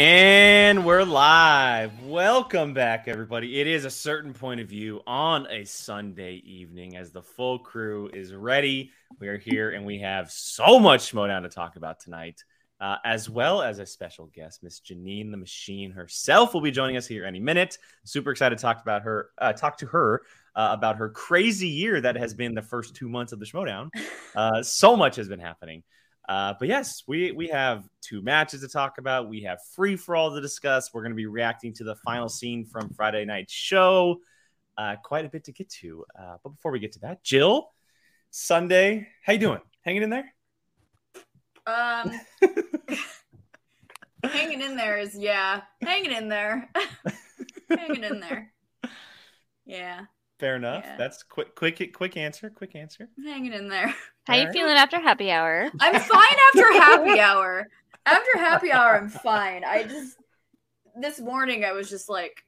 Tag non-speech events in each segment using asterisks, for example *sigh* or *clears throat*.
And we're live. Welcome back, everybody. It is a certain point of view on a Sunday evening as the full crew is ready. We are here and we have so much Schmoedown to talk about tonight, uh, as well as a special guest, Miss Jeannine the Machine herself will be joining us here any minute. Super excited to talk about her, uh, talk to her uh, about her crazy year that has been the first two months of the Schmoedown. *laughs* Uh, so much has been happening. Uh, but yes, we we have two matches to talk about. We have free for all to discuss. We're going to be reacting to the final scene from Friday night show. Uh, quite a bit to get to. Uh, but before we get to that, Jill, Sunday, how you doing? Hanging in there? Um, *laughs* hanging in there is yeah, hanging in there, *laughs* hanging in there. Yeah, Fair enough. Yeah. That's quick, quick, quick answer. Quick answer. hanging in there. How you Alright. feeling after happy hour? I'm fine after *laughs* happy hour. After happy hour, I'm fine. I just this morning I was just like,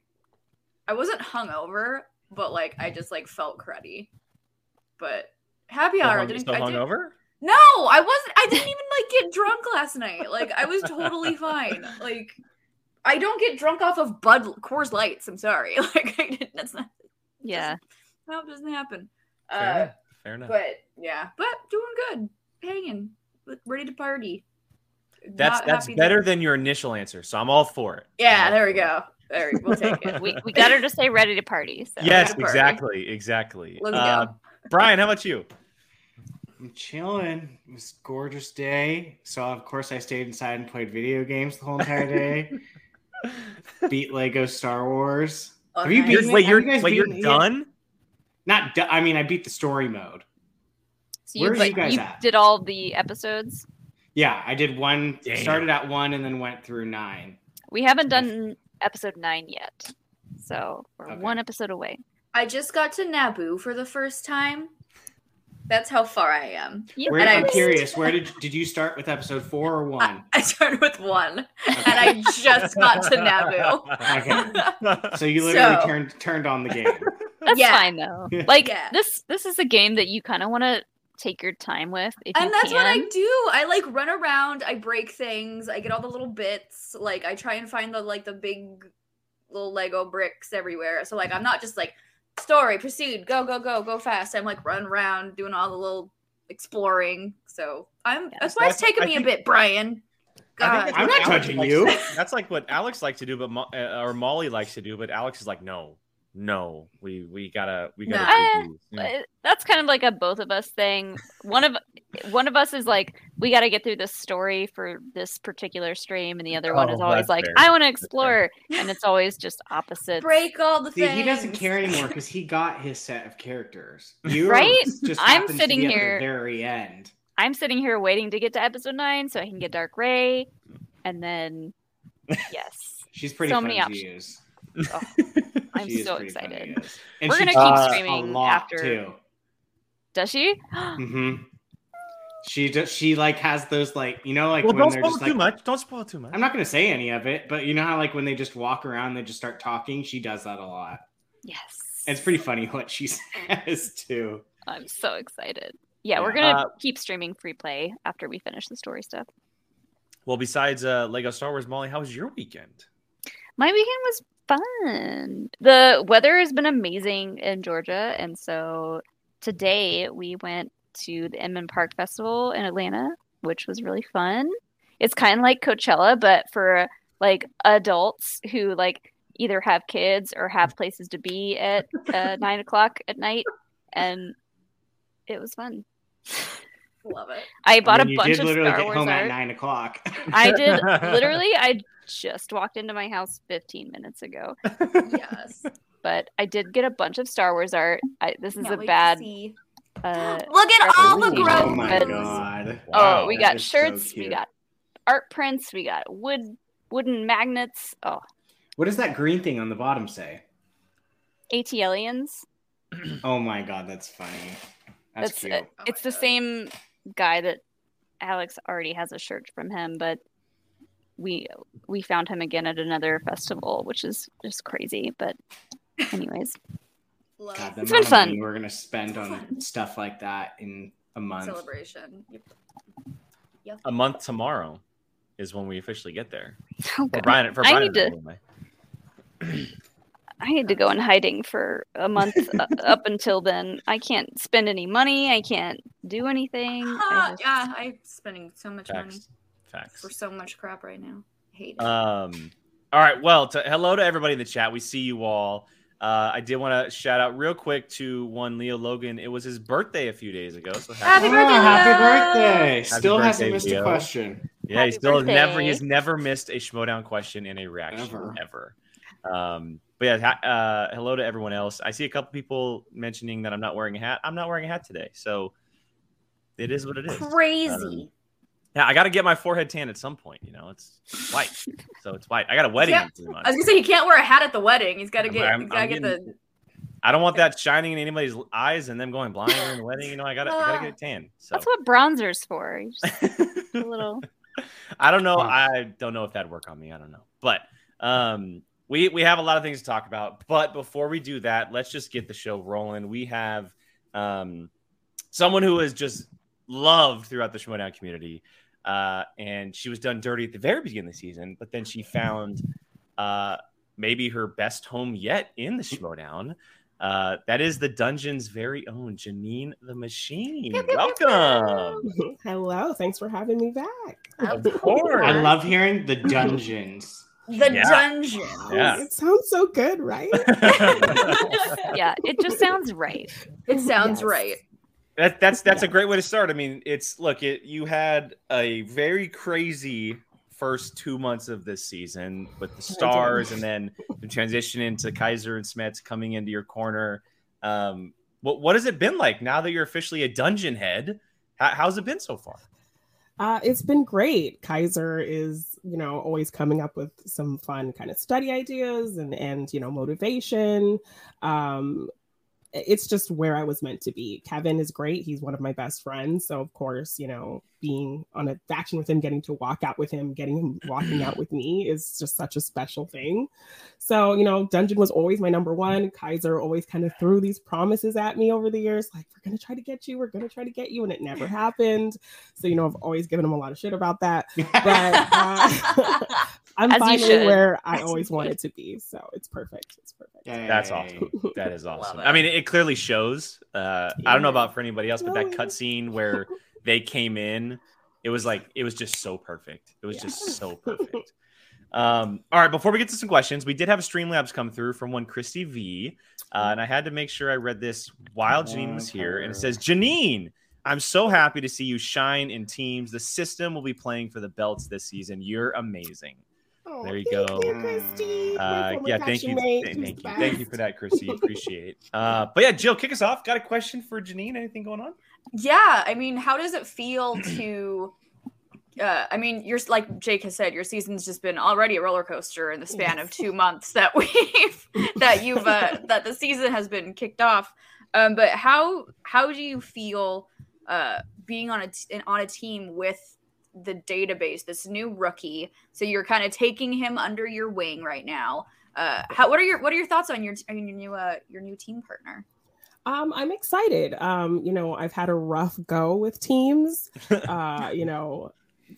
I wasn't hungover, but like I just like felt cruddy. But happy Still hour hung- didn't. still I didn't hungover? No, I wasn't. I didn't even like get drunk last night. Like I was totally fine. Like I don't get drunk off of Bud Coors Lights. I'm sorry. *laughs* Like I didn't, that's not. Yeah. No, it doesn't happen. Fair Uh, enough. Fair enough. but yeah, but doing good, hanging, ready to party. that's Not that's better that- than your initial answer. So I'm all for it. Yeah, I'm there we go. There we, we'll take it. We, we got her to say ready to party. So. Yes, Party. exactly, exactly. Let's Uh, go. Brian, how about you? I'm chilling. It was a gorgeous day. So of course I stayed inside and played video games the whole entire day. *laughs* Beat Lego Star Wars. Have you Okay. beaten You're, wait, you're you guys wait, you're beaten it done? Not. Do- I mean, I beat the story mode. So Where are but you guys at? did all the episodes. Yeah, I did one. Damn. Started at one and then went through nine. We haven't done episode nine yet. So we're Okay. one episode away. I just got to Naboo for the first time. That's how far I am. You Where, And I'm I- curious. Where did did you start with episode four or one? I started with one, and I just got to Naboo. Okay. *laughs* So you literally So- turned turned on the game. *laughs* That's Yeah. fine though. *laughs* Like Yeah. this this is a game that you kind of want to take your time with if you and that's can. what I do. I like run around, I break things, I get all the little bits. Like I try and find the like the big little Lego bricks everywhere. So like I'm not just like story, proceed, go, go, go, go fast. I'm like running around doing all the little exploring. So I'm Yeah. that's why it's taking I me think- a bit, Brian. God. I'm not Alex judging likes- you. That's like what Alex likes to do, but Mo- uh, or Molly likes to do, but Alex is like, no, no, we we gotta we gotta. No. do. Yeah. Uh, that's kind of like a both of us thing. One of one of us is like, we got to get through this story for this particular stream, and the other one Oh, is always like, fair. I want to explore, *laughs* and it's always just opposite. break all the See, things. he doesn't care anymore because he got his set of characters. You Right? Just I'm sitting be at the here- very end. I'm sitting here waiting to get to episode nine so I can get Dark Rey, and then yes, She's pretty So fun many to options. use. oh, *laughs* *laughs* I'm She so pretty fun to excited. use. And We're she gonna keep talks streaming a lot after- too. Does she? *gasps* mm-hmm. She just she like has those like you know like well, when don't spoil just too like much. Don't spoil too much. I'm not gonna say any of it, but you know how like when they just walk around, they just start talking. She does that a lot. yes. And it's pretty funny what she *laughs* says too. I'm so excited. Yeah, we're gonna Uh, keep streaming free play after we finish the story stuff. Well, besides uh, Lego Star Wars, Molly, how was your weekend? My weekend was fun. The weather has been amazing in Georgia, and so today we went to the Inman Park Festival in Atlanta, which was really fun. It's kind of like Coachella, but for like adults who like either have kids or have places to be at uh, *laughs* nine o'clock at night, and it was fun. Love it. I bought I mean, a you bunch did of literally Star get Wars home at nine o'clock. I did *laughs* literally. I just walked into my house 15 minutes ago, Yes. *laughs* but I did get a bunch of Star Wars art. I, this is Can't a bad. Uh, *gasps* Look at all the representation. growth. oh my but- god! oh, we got is so shirts, we got art prints, we got wood wooden magnets. Oh, What does that green thing on the bottom say? AT aliens. *clears throat* Oh my god, that's funny. That's, That's cute. uh, Oh it's my the God. same guy that Alex already has a shirt from him, but we we found him again at another festival, which is just crazy. But anyways, God, It's been fun. We're gonna spend on stuff like that in a month. celebration. Yep. Yep. a month tomorrow. is when we officially get there. *laughs* Oh, For God. Brian, for I Brian need to- *clears throat* I need to go in hiding for a month uh, *laughs* up until then. I can't spend any money. I can't do anything. I Ah, just- yeah, I'm spending so much money Facts. Facts. for so much crap right now. I hate it. Um. All right. Well, to, hello to everybody in the chat. We see you all. Uh, I did want to shout out real quick to one Leo Logan. It was his birthday a few days ago. So Happy Oh, birthday, happy Leo! birthday! Still birthday, hasn't missed Leo. a question. Yeah, he still has never birthday. he's never missed a Schmoedown question in a reaction Ever. ever. Um, but yeah, ha- uh, hello to everyone else. I see a couple people mentioning that I'm not wearing a hat. I'm not wearing a hat today, so it is what it is. Crazy. Yeah, I got to get my forehead tan at some point. You know, it's white, so it's white. I got a wedding Yeah, in three I was gonna say he can't wear a hat at the wedding. He's got to get. I'm- he's got to I'm get the. I don't want that shining in anybody's eyes and them going blind during the wedding. You know, I got to I got to get a *laughs* tan. So That's what bronzer's for. *laughs* A little. I don't know. I don't know if that'd work on me. I don't know. But um, we we have a lot of things to talk about. But before we do that, let's just get the show rolling. We have um, someone who is just loved throughout the Schmoedown community, uh, and she was done dirty at the very beginning of the season, but then she found uh, maybe her best home yet in the Schmoedown. Uh, that is the dungeon's very own Jeannine the Machine. Welcome. Hello, thanks for having me back. Of course. I love hearing the dungeons. The Yeah. dungeon. Yeah. It sounds so good, right? *laughs* *laughs* Yeah, it just sounds right. It sounds Yes. right. That, that's that's a great way to start. I mean, it's look, it you had a very crazy first two months of this season with the stars, and then the transition into Kaiser and Smets coming into your corner. Um, what what has it been like now that you're officially a dungeon head? How, how's it been so far? Uh, it's been great. Kaiser is, you know, always coming up with some fun kind of study ideas and and you know motivation. Um, it's just where I was meant to be. Kevin is great. He's one of my best friends. So of course, you know, being on a faction with him, getting to walk out with him, getting him walking out with me is just such a special thing. So, you know, Dungeon was always my number one. Kaiser always kind of threw these promises at me over the years, like, we're gonna try to get you, we're gonna try to get you, and it never happened. So, you know, I've always given him a lot of shit about that. *laughs* But uh, *laughs* I'm As you finally where I As always wanted to be. So it's perfect. It's perfect. That's awesome. That is awesome. I mean, it clearly shows. Uh, I don't know about for anybody else, but that cutscene where *laughs* they came in, it was like it was just so perfect. It was Yeah. just so *laughs* perfect. Um, all right, before we get to some questions, we did have a Streamlabs come through from one Christy V, uh, and I had to make sure I read this while Jeannine was here. And it says, Jeannine, I'm so happy to see you shine in teams. The system will be playing for the belts this season. You're amazing. Oh, There you thank go. You, Christy. Uh, former yeah, thank you, faction th- thank you, the thank you for that, Chrissy. *laughs* Appreciate. Uh, but yeah, Jill, kick us off. Got a question for Jeannine? Anything going on? yeah, I mean, how does it feel *clears throat* to? Uh, I mean, you're like Jake has said, your season's just been already a roller coaster in the span of two months that *laughs* we've that you've uh, *laughs* that the season has been kicked off. Um, but how how do you feel uh, being on a t- on a team with the database, this new rookie? So you're kind of taking him under your wing right now. Uh, how what are your what are your thoughts on your on your new uh, your new team partner? Um, I'm excited. Um, you know, I've had a rough go with teams. *laughs* Uh, you know,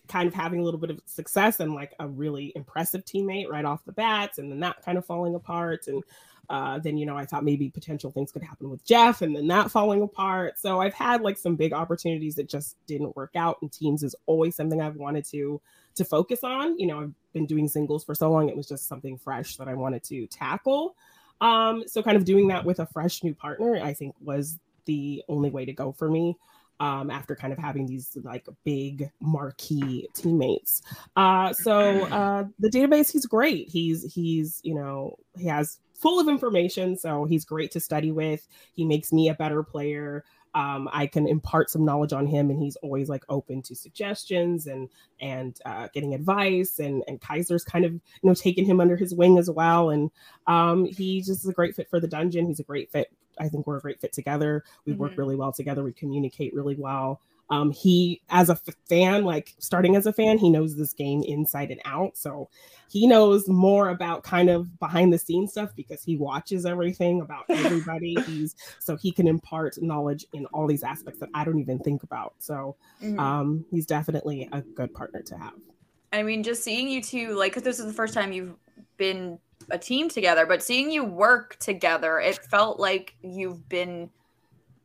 kind of having a little bit of success and like a really impressive teammate right off the bats, and then that kind of falling apart. And uh, then you know, I thought maybe potential things could happen with Jeff, and then that falling apart. So I've had like some big opportunities that just didn't work out. And teams is always something I've wanted to to focus on. You know, I've been doing singles for so long; it was just something fresh that I wanted to tackle. Um, so kind of doing that with a fresh new partner, I think was the only way to go for me. Um, after kind of having these like big marquee teammates. Uh, so uh, the database, he's great. He's he's you know he has full of information, so he's great to study with. He makes me a better player. Um, I can impart some knowledge on him, and he's always like open to suggestions and and uh, getting advice. And and Kaiser's kind of you know taking him under his wing as well. And um, he just is a great fit for the dungeon. He's a great fit. I think we're a great fit together. We work Mhm. really well together. We communicate really well. Um, he, as a f- fan, like starting as a fan, he knows this game inside and out. So he knows more about kind of behind the scenes stuff because he watches everything about *laughs* everybody. He's so he can impart knowledge in all these aspects that I don't even think about. So Mhm. um, he's definitely a good partner to have. I mean, just seeing you two, like, because this is the first time you've been a team together, but seeing you work together, it felt like you've been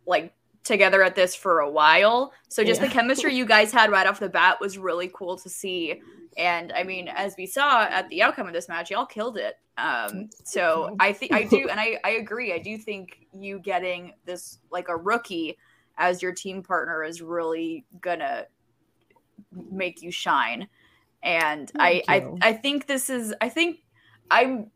like together at this for a while. So just Yeah. the chemistry you guys had right off the bat was really cool to see. And I mean, as we saw at the outcome of this match, y'all killed it. Um, so I think I do, and I, I agree. I do think you getting this like a rookie as your team partner is really gonna make you shine. And I, Thank I you. I think this is I think I'm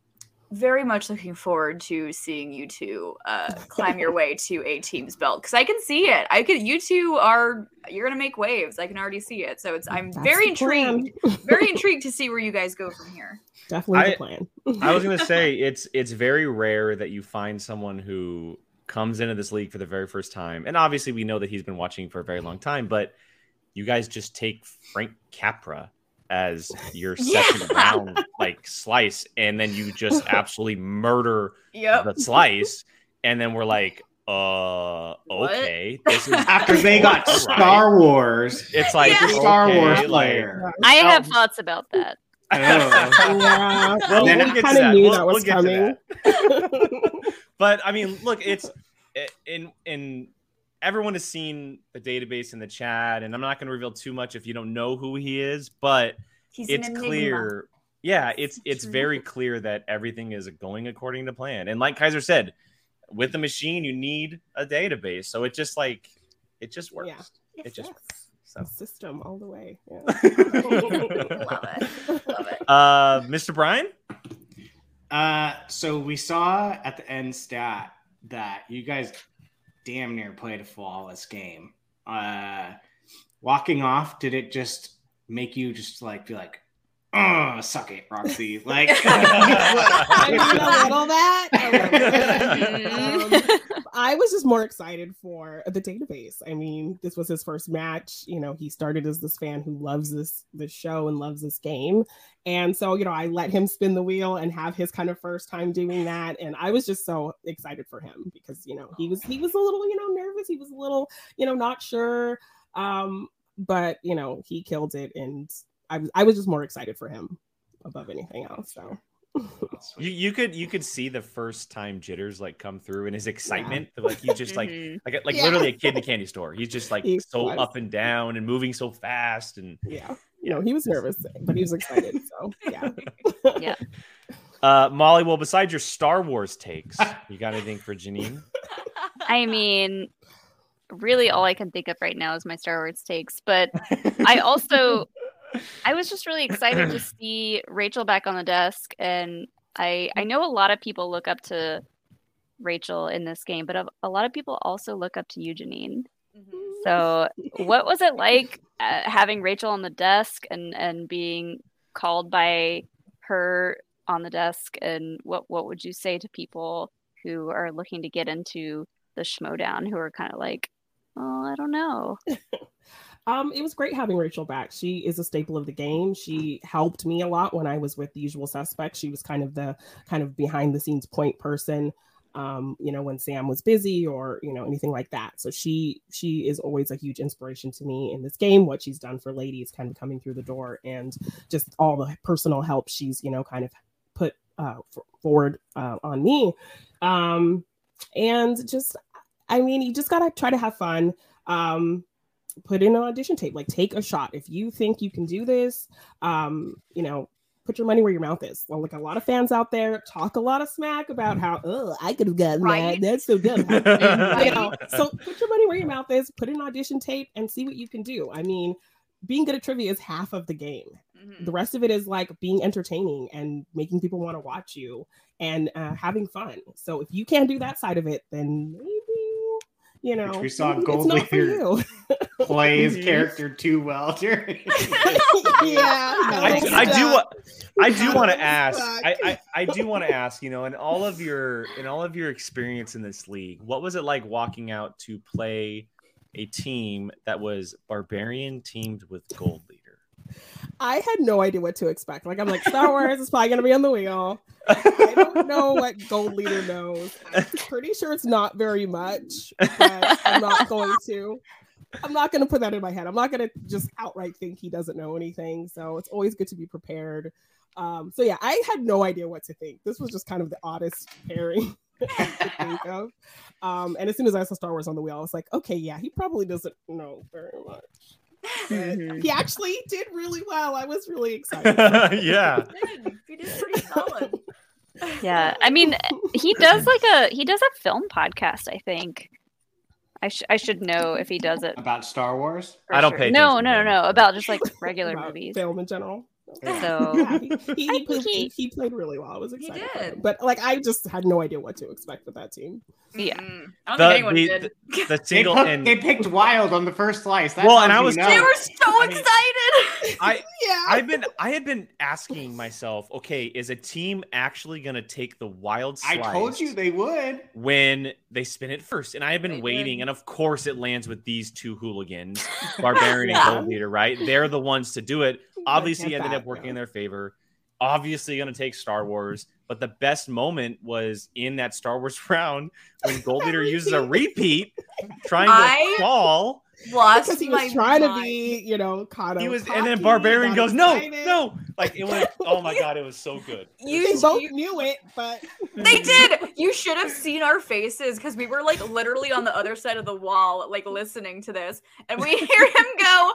very much looking forward to seeing you two uh, *laughs* climb your way to a team's belt because I can see it. I can. You two are you're gonna make waves. I can already see it. So it's I'm That's very intrigued. very *laughs* intrigued to see where you guys go from here. Definitely I- the plan. *laughs* I was gonna say it's it's very rare that you find someone who comes into this league for the very first time, and obviously we know that he's been watching for a very long time. But you guys just take Frank Capra as your *laughs* Yeah. second round like slice, and then you just *laughs* absolutely murder Yep. the slice, and then we're like, uh, What? okay, this is *laughs* After they got All right. Star Wars, It's like Yeah. Star okay, Wars like- player. I have Oh. thoughts about that. Oh. yeah, Well, we'll I get to kinda that. knew We'll- that was we'll get that. But I mean, look, it's in in everyone has seen the database in the chat, and I'm not going to reveal too much if you don't know who he is, but He's it's clear. Yeah, it's it's True. very clear that everything is going according to plan. And like Kaiser said, with the machine, you need a database, so it just like it just works. Yeah. It just Yes. So. System all the way. Yeah. *laughs* Love it. Love it. Uh, Mr. Brian, Uh, so we saw at the end stat that you guys damn near played a flawless game. Uh, walking off, did it just make you just like be like, oh, suck it, Roxy? *laughs* Like, I mean, a little that. *laughs* a little. Um, I was just more excited for the database. I mean, this was his first match. You know, he started as this fan who loves this this show and loves this game, and so you know, I let him spin the wheel and have his kind of first time doing that, and I was just so excited for him because you know he was he was a little you know nervous, he was a little you know not sure, um, but you know he killed it, and I was I was just more excited for him above anything else. So. *laughs* you, you could you could see the first time jitters like come through and his excitement. Like he's just like Mhm. like like Yeah. literally a kid in a *laughs* candy store. He's just like He so was. up and down and moving so fast and yeah you know he was nervous but he was excited so yeah *laughs* uh Molly, well besides your Star Wars takes, you got anything for Jeannine? I mean, really, all I can think of right now is my Star Wars takes. But I also, I was just really excited to *clears throat* see Rachel back on the desk, and I I know a lot of people look up to Rachel in this game, but a, a lot of people also look up to you, Jeannine. Mhm. So, what was it like *laughs* uh, having Rachel on the desk and and being called by her on the desk? And what what would you say to people who are looking to get into the Schmoedown who are kind of like, oh, I don't know. *laughs* um it was great having rachel back. She is a staple of the game. She helped me a lot when i was with the usual suspects. She was kind of the kind of behind the scenes point person um you know when sam was busy or you know anything like that. So she she is always a huge inspiration to me in this game. What she's done for ladies kind of coming through the door and just all the personal help she's you know kind of put uh forward uh, on me. Um and just i mean you just gotta try to have fun. Um put in an audition tape. Like take a shot. If you think you can do this um you know put your money where your mouth is. Well like a lot of fans out there talk a lot of smack about how oh i could have gotten Right. that that's so dumb. *laughs* You know so put your money where your mouth is put in an audition tape and see what you can do. I mean being good at trivia is half of the game. Mhm. the rest of it is like being entertaining and making people want to watch you and uh, having fun. So if you can't do that side of it then maybe you know we saw maybe it's Gold not for Leader. you *laughs* play his Mhm. character too well during. *laughs* *laughs* yeah I, no, I do I do want to ask. I, I, I do want to ask you know in all of your in all of your experience in this league what was it like walking out to play a team that was barbarian teamed with gold leader I had no idea what to expect. Like I'm like Star Wars is probably gonna be on the wheel. I don't know what Gold Leader knows. I'm pretty sure it's not very much, but I'm not going to. I'm not going to put that in my head. I'm not going to just outright think he doesn't know anything. So it's always good to be prepared. Um, so yeah, I had no idea what to think. This was just kind of the oddest pairing *laughs* to think of. Um, and as soon as I saw Star Wars on the wheel, I was like, okay, yeah, he probably doesn't know very much. And Mhm. he actually did really well. I was really excited. *laughs* yeah. He did. He did pretty solid. *laughs* Yeah, I mean, *laughs* he does like a he does a film podcast. I think. I sh- I should know if he does it. About Star Wars? for I don't sure. pay No, no, no, no. About just like regular about movies. film in general. So *laughs* Yeah, he, he, he, played, he- he, he played really well. I was He excited. for him. But like I just had no idea what to expect with that team. Yeah. Mm-mm. I don't The- think anyone the- did. The *laughs* They, single put- and they picked Wild on the first slice. That Well, and I was- no. They were *laughs* so I mean- excited. I Yeah. I've been I had been asking myself, okay, is a team actually gonna take the wild I told you they would. when they spin it first? And I have been They waiting, did. and of course it lands with these two hooligans, Barbarian Yeah. and Gold Leader, right? They're the ones to do it. I Obviously ended that, up working yeah. in their favor. Obviously gonna take Star Wars, but the best moment was in that Star Wars *laughs* round when *laughs* Gold Leader uses a repeat, trying to I- fall. Lost because he was trying to be, you know, kind of. He was, and then Barbarian goes, "No, no!" Like it was. Oh my *laughs* god, it was so good. You, They both you- knew it, but they did. You should have seen our faces because we were like literally on the other side of the wall, like listening to this, and we hear him go.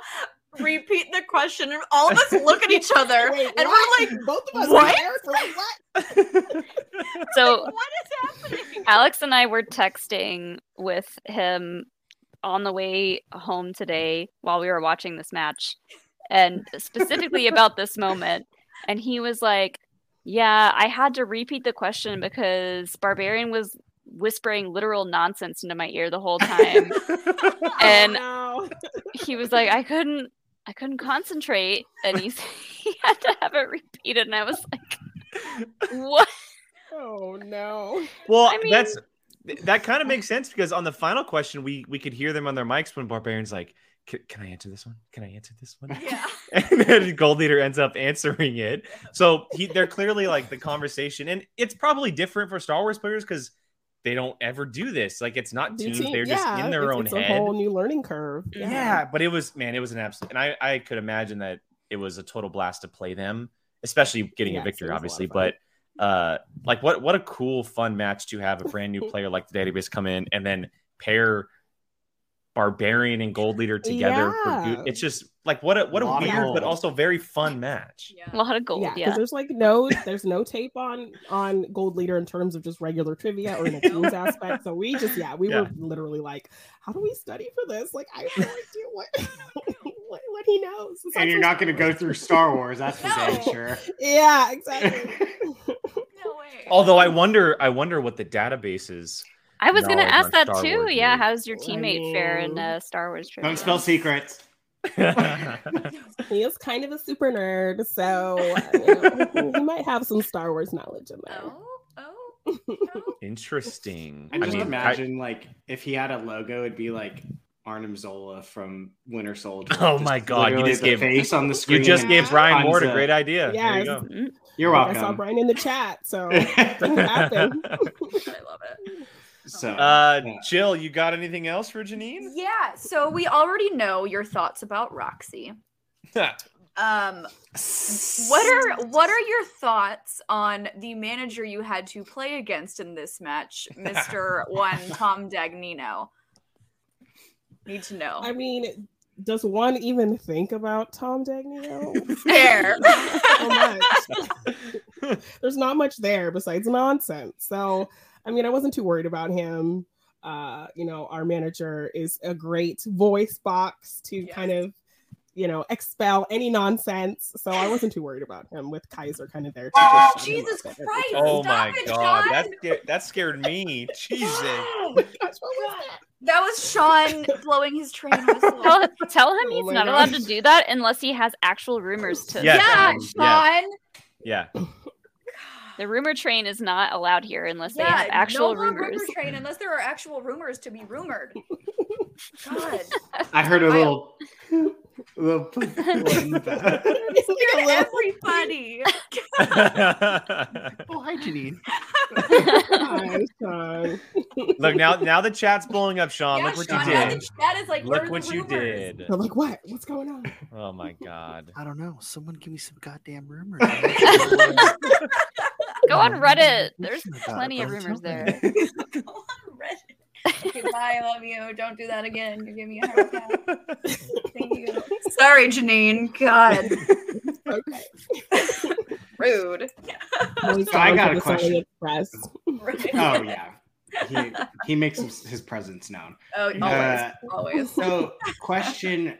Repeat the question, and all of us look at each *laughs* other, Wait, and what? we're like, both of us "What?" were for what? *laughs* so "What is happening?" Alex and I were texting with him on the way home today while we were watching this match, and specifically *laughs* about this moment. And he was like, "Yeah, I had to repeat the question because Barbarian was whispering literal nonsense into my ear the whole time." Oh, and oh, no. he was like, "I couldn't, I couldn't concentrate," and he *laughs* he had to have it repeated, and I was like, "What?" *laughs* oh no. Well, I mean- that's that kind of makes sense because on the final question, we we could hear them on their mics when Barbarian's like, "Can, can I answer this one? Can I answer this one?" Yeah. *laughs* and then Gold Leader ends up answering it. So he, they're clearly like the conversation, and it's probably different for Star Wars players because they don't ever do this. Like it's not teams; team- they're just in their own it's head. a whole new learning curve. Yeah. but it was man, it was an absolute, and I I could imagine that it was a total blast to play them, especially getting a victory, was a obviously. But uh, like what what a cool fun match to have a brand new player like the database come in and then pair Barbarian and Gold Leader together. For Yeah. good. It's just like what a what a Lot of weird but also very fun match. Yeah. A lot of gold, Yeah, yeah. because there's like no, there's no tape on on Gold Leader in terms of just regular trivia or in a *laughs* teams aspect. So we just, yeah, we Yeah. were literally like, how do we study for this? Like, I have no idea what *laughs* what, what he knows. It's And you're not going to go through Star *laughs* Wars, that's for dang No. sure. Yeah, exactly. No way. Although I wonder I wonder what the databases I was gonna ask that Star too. Wars Yeah, movies. how's your I teammate fare in uh, Star Wars trivia? Don't spell secrets. *laughs* he is kind of a super nerd, so you know, he might have some Star Wars knowledge in there. Oh, oh, oh. *laughs* Interesting. I I just mean, I- imagine like if he had a logo, it'd be like Arnim Zola from Winter Soldier. Oh Just my God, you just gave- face on the screen. you just gave Brian tons Ward a great idea. There you Yes. go. Mm, You're welcome. I saw. Brian in the chat, so *laughs* it happened. I love it. So, Uh, yeah. Jill, you got anything else for Jeannine? Yeah, so we already know your thoughts about Roxy. *laughs* Um, what are what are your thoughts on the manager you had to play against in this match, *laughs* Mister One Tom Dagnino? Need to know. I mean, does one even think about Tom Dagnino? Fair. *laughs* so much. There's not much there besides nonsense. So, I mean, I wasn't too worried about him. Uh, you know, our manager is a great voice box to Yes. kind of, you know, expel any nonsense. So I wasn't too worried about him with Kaiser kind of there. To Oh, just Jesus up at every Christ. Oh Stop my it, god, Sean. that scared, that scared me. Jesus. Oh my gosh, what was that? That was Sean *laughs* blowing his train whistle. Tell, tell him Oh he's my not allowed to do that unless he has actual rumors to. Yes. yeah, um, yeah. Sean. Yeah. *laughs* The rumor train is not allowed here unless they have actual no rumors. rumor train unless there are actual rumors to be rumored. God. *laughs* I heard a little. little poof in. Scared everybody. oh, hi, Jeannine. Hi, *laughs* Sean. Look now, now the chat's blowing up, Sean. yeah, Look what Sean, you did. the chat is like, Look what you did. They're like, what? What's going on? Oh my god. I don't know. Someone give me some goddamn rumors. *laughs* Go on Reddit. There's Information about it, plenty of rumors there. *laughs* Go on Reddit. Okay, bye. I love you. Don't do that again. You're giving me a heart attack. *laughs* Thank you. Sorry, Jeannine. God, *laughs* rude. So I got a question. Sunday Express. Right. Oh yeah, he he makes his, his presence known. Oh, always, Uh, always. So, question: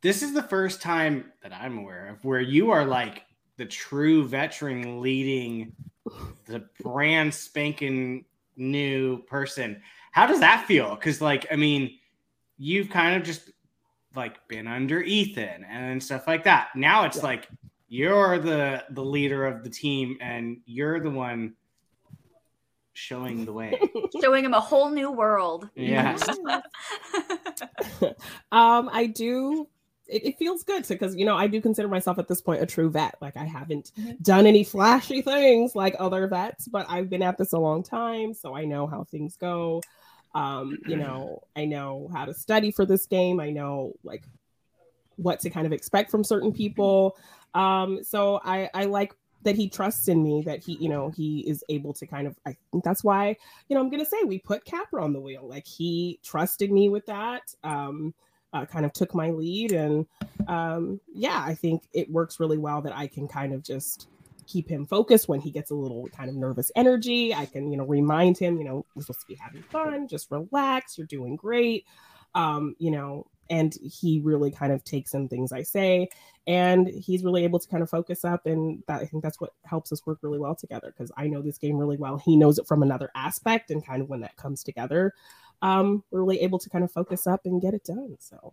This is the first time that I'm aware of where you are like the true veteran leading the brand spanking new person. How does that feel? Because, like, I mean, you've kind of just like been under Ethan and stuff like that. Now it's Yeah. like you're the the leader of the team and you're the one showing the way. *laughs* Showing him a whole new world. yeah *laughs* *laughs* um, I do. It, it feels good because you know I do consider myself at this point a true vet. Like I haven't Mhm. done any flashy things like other vets, but I've been at this a long time, so I know how things go. Um, you know, I know how to study for this game. I know like what to kind of expect from certain people. Um, so I I like that he trusts in me that he you know he is able to kind of i think that's why you know i'm gonna say we put capra on the wheel like he trusted me with that um uh, kind of took my lead. And um yeah i think it works really well that i can kind of just keep him focused when he gets a little kind of nervous energy. I can you know remind him you know we're supposed to be having fun. Just relax. You're doing great. Um you know and he really kind of takes in things i say and he's really able to kind of focus up. And that i think that's what helps us work really well together because i know this game really well. He knows it from another aspect and kind of when that comes together um we're really able to kind of focus up and get it done so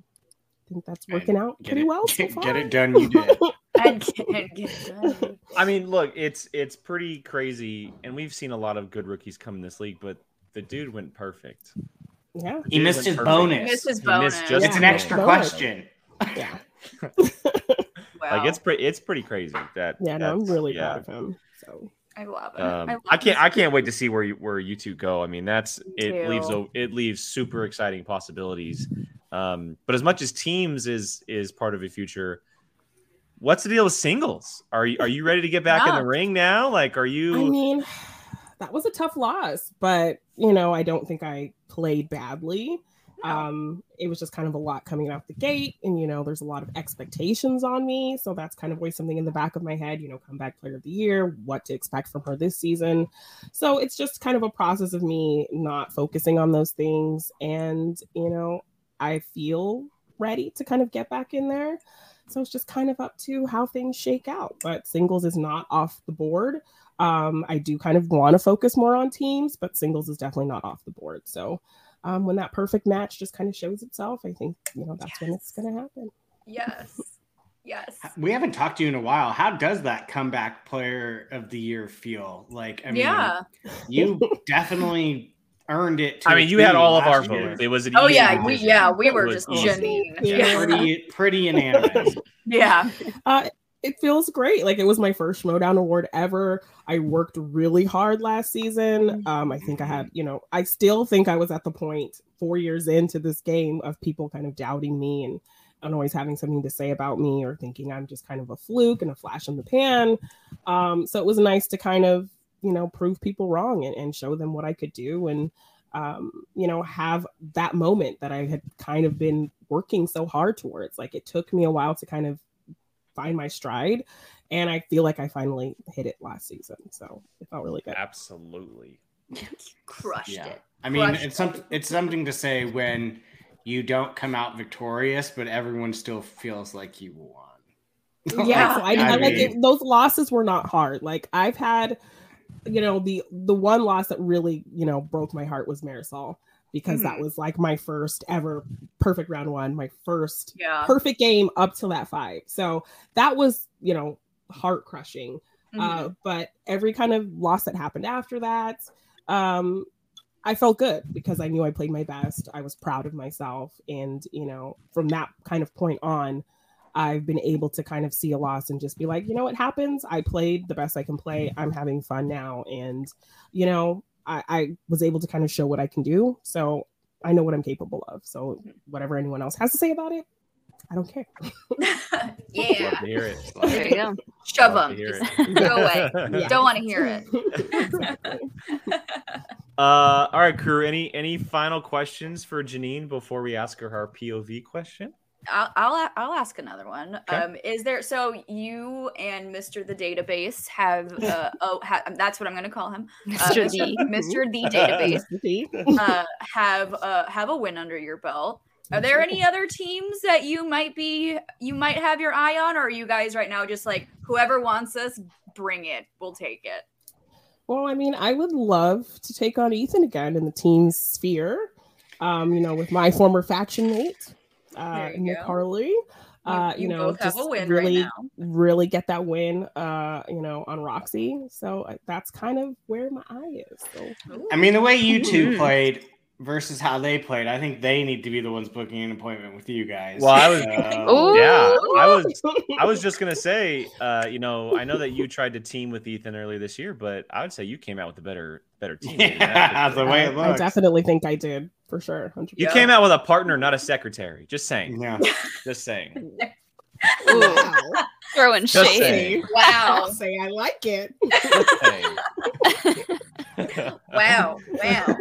i think that's working out pretty it, well so *laughs* get, far. *laughs* get it done. You did. And get, and get it done. I mean, look, it's it's pretty crazy, and we've seen a lot of good rookies come in this league, but the dude went perfect. yeah He dude mist went his perfect. bonus. Missed his He bonus. missed just it's an extra Bonus. question. yeah Wow. *laughs* Like it's pretty, it's pretty crazy. That yeah no i'm that's- really yeah. proud of him so I love it. Um, I, love I can't. this I can't wait to see where you where you two go. I mean, that's it too. leaves a, it leaves super exciting possibilities. Um, but as much as teams is is part of a future, what's the deal with singles? Are you are you ready to get back in the *laughs* ring now? Like, are you? I mean, *sighs* that was a tough loss, but you know, I don't think I played badly. Um, it was just kind of a lot coming out the gate, and you know, there's a lot of expectations on me, so that's kind of always something in the back of my head. You know, comeback player of the year, what to expect from her this season. So it's just kind of a process of me not focusing on those things, and you know, I feel ready to kind of get back in there. So it's just kind of up to how things shake out. But singles is not off the board. Um, I do kind of want to focus more on teams, but singles is definitely not off the board. So um, when that perfect match just kind of shows itself, I think you know that's when it's going to happen. Yes. Yes. We haven't talked to you in a while. How does that comeback player of the year feel? Like, I mean, yeah. you *laughs* definitely earned it. To I mean, you had all of our last year. votes. It was an Oh yeah, we yeah we were just. Jeannine. Yeah. Yeah. pretty pretty unanimous. *laughs* Yeah. Uh, it feels great. Like it was my first Schmoedown award ever. I worked really hard last season. Um, I think I had, you know, I still think I was at the point four years into this game of people kind of doubting me and and always having something to say about me or thinking I'm just kind of a fluke and a flash in the pan. Um, so it was nice to kind of, you know, prove people wrong and, and show them what I could do and um, you know, have that moment that I had kind of been working so hard towards. Like it took me a while to kind of find my stride and i feel like i finally hit it last season so it felt really good Absolutely. *laughs* Crushed Yeah. it. I mean, Crushed it's some it's something to say when you don't come out victorious, but everyone still feels like you won. *laughs* Yeah. so i, I, like mean, it, those losses were not hard like i've had you know the the one loss that really you know broke my heart was marisol because that was like my first ever perfect round one my first Yeah. perfect game up till that five. So that was you know heart crushing Mhm. uh, but every kind of loss that happened after that um, i felt good because i knew i played my best. I was proud of myself. And you know from that kind of point on i've been able to kind of see a loss and just be like you know what happens? I played the best i can play. I'm having fun now. And you know I, I was able to kind of show what I can do. So I know what I'm capable of. So whatever anyone else has to say about it, I don't care. *laughs* yeah. Love to hear it. There you go. Shove them. Just go away. *laughs* Yeah. Don't want to hear it. exactly. *laughs* Uh, all right, crew. Any any final questions for Jeannine before we ask her her POV question? I'll, I'll I'll ask another one. Okay. Um, is there so you and Mr. the Database have *laughs* uh oh ha, that's what I'm gonna call him. *laughs* Uh, Mr. D. Mr. the *laughs* Database uh, have uh have a win under your belt. Are there any other teams that you might be you might have your eye on, or are you guys right now just like whoever wants us, bring it, we'll take it. Well, I mean, I would love to take on Ethan again in the team sphere. Um, you know, with my former faction mate, uh, There you Nick go. Harley. Uh, you, you know, both have just a win really, right now. really get that win. Uh, you know, on Roxy. So uh, that's kind of where my eye is. So I mean, the way you two played versus how they played, I think they need to be the ones booking an appointment with you guys. Well, I was- So- *laughs* Yeah, I was I was just gonna say, uh, you know, I know that you *laughs* tried to team with Ethan earlier this year, but I would say you came out with a better better *laughs* team. Yeah, the way I, it I definitely think I did for sure. 100%. You came out with a partner, not a secretary. Just saying. Yeah. *laughs* Just saying. Wow. throwing Just shade. saying. Wow. I'll *laughs* say I like it. Just *laughs* saying. Wow. Wow. *laughs*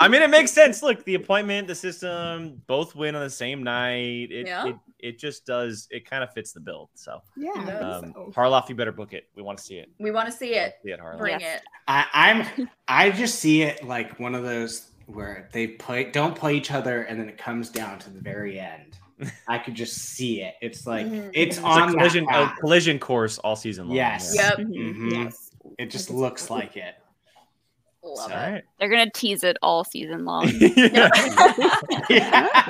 I mean, it makes sense. Look, the appointment, the system, both win on the same night. It Yeah. it, it just does. It kind of fits the bill. So, Yeah. Um, so. Harloff, you better book it. We want to see it. we want to see it. See it, Harloff. Bring Yes. it. I, I'm I just see it like one of those where they play don't play each other and then it comes down to the very end. *laughs* I could just see it. It's like Mhm. it's It's on a collision, a collision course all season long. Yes. Yep. Mhm. Mhm. Yes. It just looks see it. like it. Love All it. right. They're gonna tease it all season long. *laughs* *laughs* Yeah.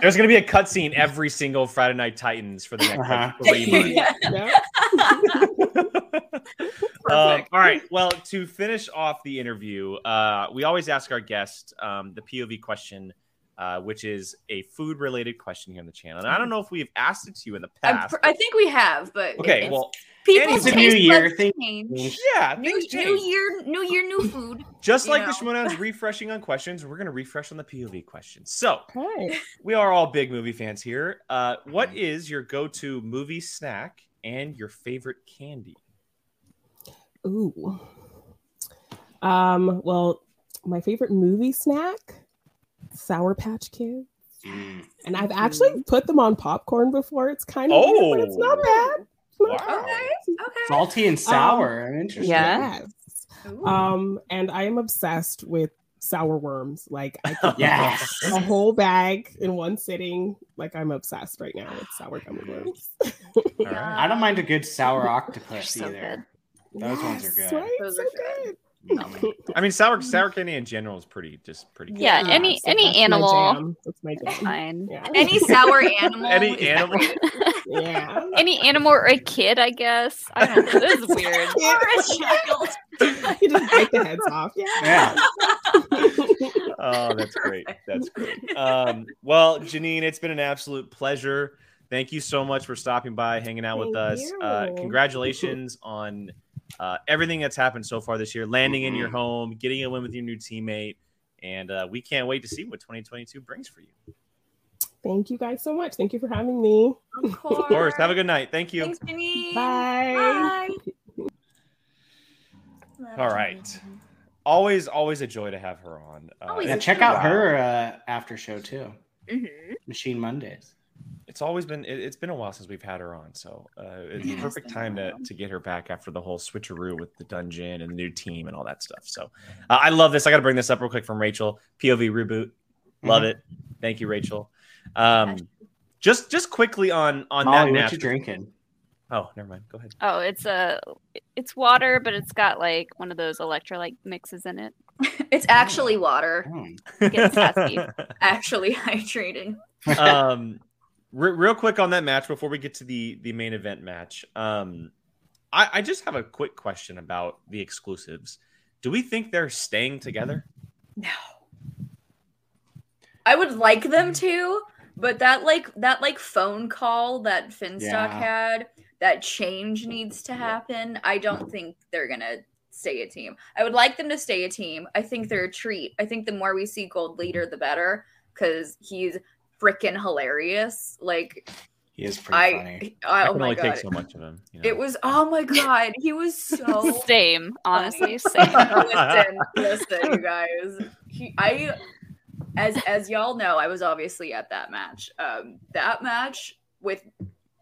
There's going to be a cutscene every single Friday Night Titans for the next Uh-huh. like, three months. Yeah. *laughs* Yeah. Um, all right. Well, to finish off the interview, uh, we always ask our guest um, the POV question, uh, which is a food related question here on the channel. And I don't know if we've asked it to you in the past. pr- I think we have, but okay. it's- Well, people's It's a new year buds thing. change. yeah. New, things new year, new year, new food. *laughs* Just you like the know. Refreshing on questions, we're going to refresh on the POV questions. So Okay. *laughs* we are all big movie fans here. Uh, what is your go to movie snack and your favorite candy? Ooh. Um, well, my favorite movie snack, Sour Patch Kids. Mm. And I've actually put them on popcorn before. It's kind of weird, but it's not Oh. bad. It's not Wow. Okay. Okay. Salty and sour. Interesting. Yeah. Yes. Ooh. Um, and I am obsessed with sour worms. Like I could *laughs* Yes. a whole bag in one sitting. Like I'm obsessed right now with sour gummy worms. All right. I don't mind a good sour *laughs* octopus so either. Those ones are good. Right? Those so are good. good. I mean, sour sour candy in general is pretty just pretty good. Yeah, Yeah, any So any that's animal. That's my jam. fine. Yeah. Any sour animal. Any animal? yeah. Any animal or a kid, I guess. I don't know. This is weird. Or a child. you just bite the heads off. Yeah. Yeah. *laughs* Oh, that's great. That's great. Um, well, Jeannine, it's been an absolute pleasure. Thank you so much for stopping by, hanging out with Thank us. Uh, congratulations on uh, everything that's happened so far this year, landing in your Mhm. home, getting a win with your new teammate, and uh, we can't wait to see what 2022 brings for you. Thank you guys so much. Thank you for having me. Of course. *laughs* Of course. Have a good night. Thank you. Thanks, Jeannine. Bye. Bye. *laughs* All right. Always, always a joy to have her on. Uh, Yeah, check out Wow. her uh, after show too. Mhm. Machine Mondays. It's always been it, has been a while since we've had her on so uh, it's Yeah, the it's perfect time to, to get her back after the whole switcheroo with the dungeon and the new team and all that stuff so uh, i love this i gotta bring this up real quick from rachel pov reboot love Mhm. it thank you rachel um just just quickly on on Molly, that what you drinking? oh never mind go ahead Oh, it's a it's water, but it's got like one of those electrolyte mixes in it. *laughs* It's actually water. Get sassy. *laughs* Actually *laughs* hydrating. um re- real quick on that match before we get to the the main event match um I, I just have a quick question about the exclusives do we think they're staying together No. I would like them to, but that like that like phone call that Finstock Yeah. had, that change needs to happen. I don't think they're gonna stay a team. I would like them to stay a team. I think they're a treat. I think the more we see Gold Leader, the better because he's freaking hilarious. Like He is pretty funny. I, I I oh can my only god, take so much of him. You know? it was oh my god, he was *laughs* so Same, honestly, same. *laughs* listen, listen, you guys. He, I, as as y'all know, I was obviously at that match. Um, that match with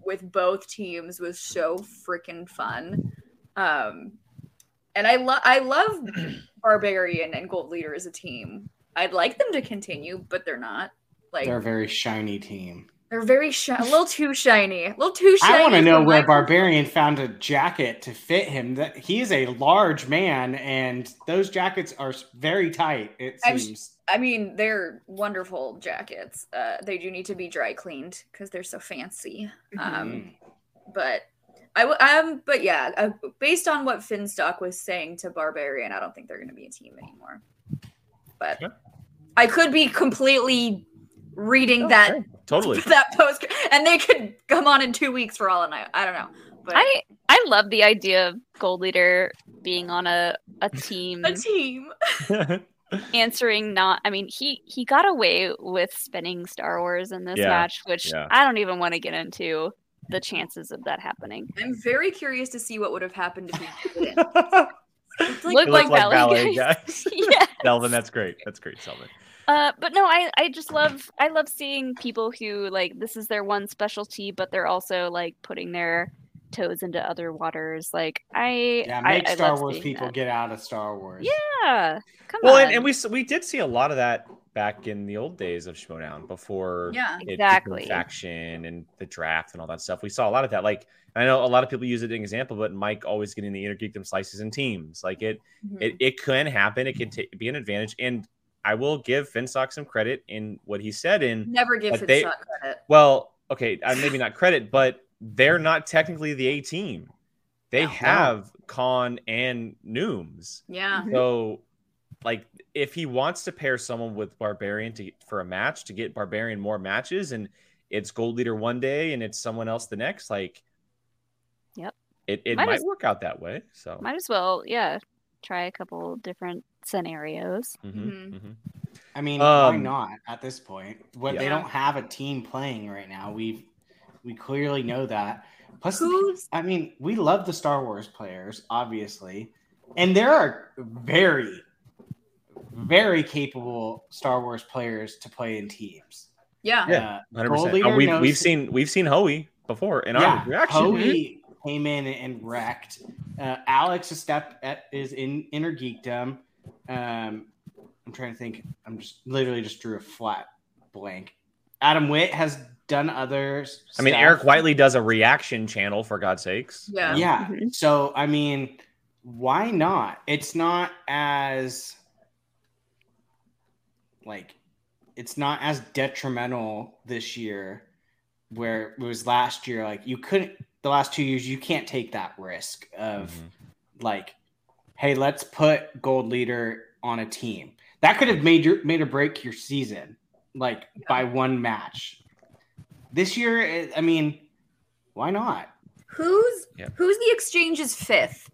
with both teams was so freaking fun. Um, and I love I love Barbarian and Gold Leader as a team. I'd like them to continue, but they're not. Like They're they're, a very shiny team. They're very shi- a little too shiny, a little too shiny. I want to know where my- Barbarian found a jacket to fit him. That he is a large man, and those jackets are very tight. It I'm seems. I mean, they're wonderful jackets. Uh, they do need to be dry cleaned because they're so fancy. Um, Mm. but I w- um, but yeah, uh, based on what Finstock was saying to Barbarian, I don't think they're going to be a team anymore. But Sure. I could be completely reading Oh, that sure. *laughs* totally. that post, and they could come on in two weeks for all and I I don't know. But I I love the idea of Gold Leader being on a a *laughs* team a team. *laughs* answering not I mean he he got away with spinning Star Wars in this Yeah, match, which yeah. I don't even want to get into the chances of that happening. I'm very curious to see what would have happened if he didn't. It's Look You like like ballet ballet guys. guys. yeah. Delvin, that's great. That's great, Delvin. Uh, but no, I I just love I love seeing people who like this is their one specialty, but they're also like putting their toes into other waters. Like I Yeah, make I Star love Wars people that. get out of Star Wars. Yeah, come Well, on. and, and we we did see a lot of that back in the old days of Schmoedown before Yeah. Exactly. faction and the draft and all that stuff. We saw a lot of that. Like I know a lot of people use it as an example, but Mike always getting the inner geekdom slices and teams. Like it Mm-hmm. it, it can happen. It can ta be an advantage. And I will give Finstock some credit in what he said in Never give But they- Finstock credit. well, okay, uh, maybe not credit, but they're not technically the A team. They No. have Khan and Nooms. Yeah. So, like, if he wants to pair someone with Barbarian to for a match to get Barbarian more matches, and it's Gold Leader one day and it's someone else the next, like, Yep. it, it Might might as- work out that way. So, Might as well, yeah, try a couple different scenarios. mhm, Mhm. mhm. I mean, why Um, not at this point? What they don't have a team playing right now. We we clearly know that. Plus, Who's I mean, we love the Star Wars players, obviously, and there are very, very capable Star Wars players to play in teams. yeah. Yeah. Uh, hundred Gold percent. Leader We've knows- we've seen we've seen Hoey before in yeah, our reaction. Hoey came in and wrecked. Uh, Alex is step at, is in inner geekdom. Um, I'm trying to think. I'm just literally just drew a flat blank. Adam Witt has done other. I mean, stuff. Eric Whiteley does a reaction channel for God's sakes. Yeah. Yeah. Mhm. So I mean, why not? It's not as like it's not as detrimental this year where it was last year. Like you couldn't the last two years, you can't take that risk of Mhm. like, hey, let's put gold leader on a team. That could have made your made or break your season, like by one match. This year, eh, I mean, why not? Who's Yeah. who's the exchange's fifth?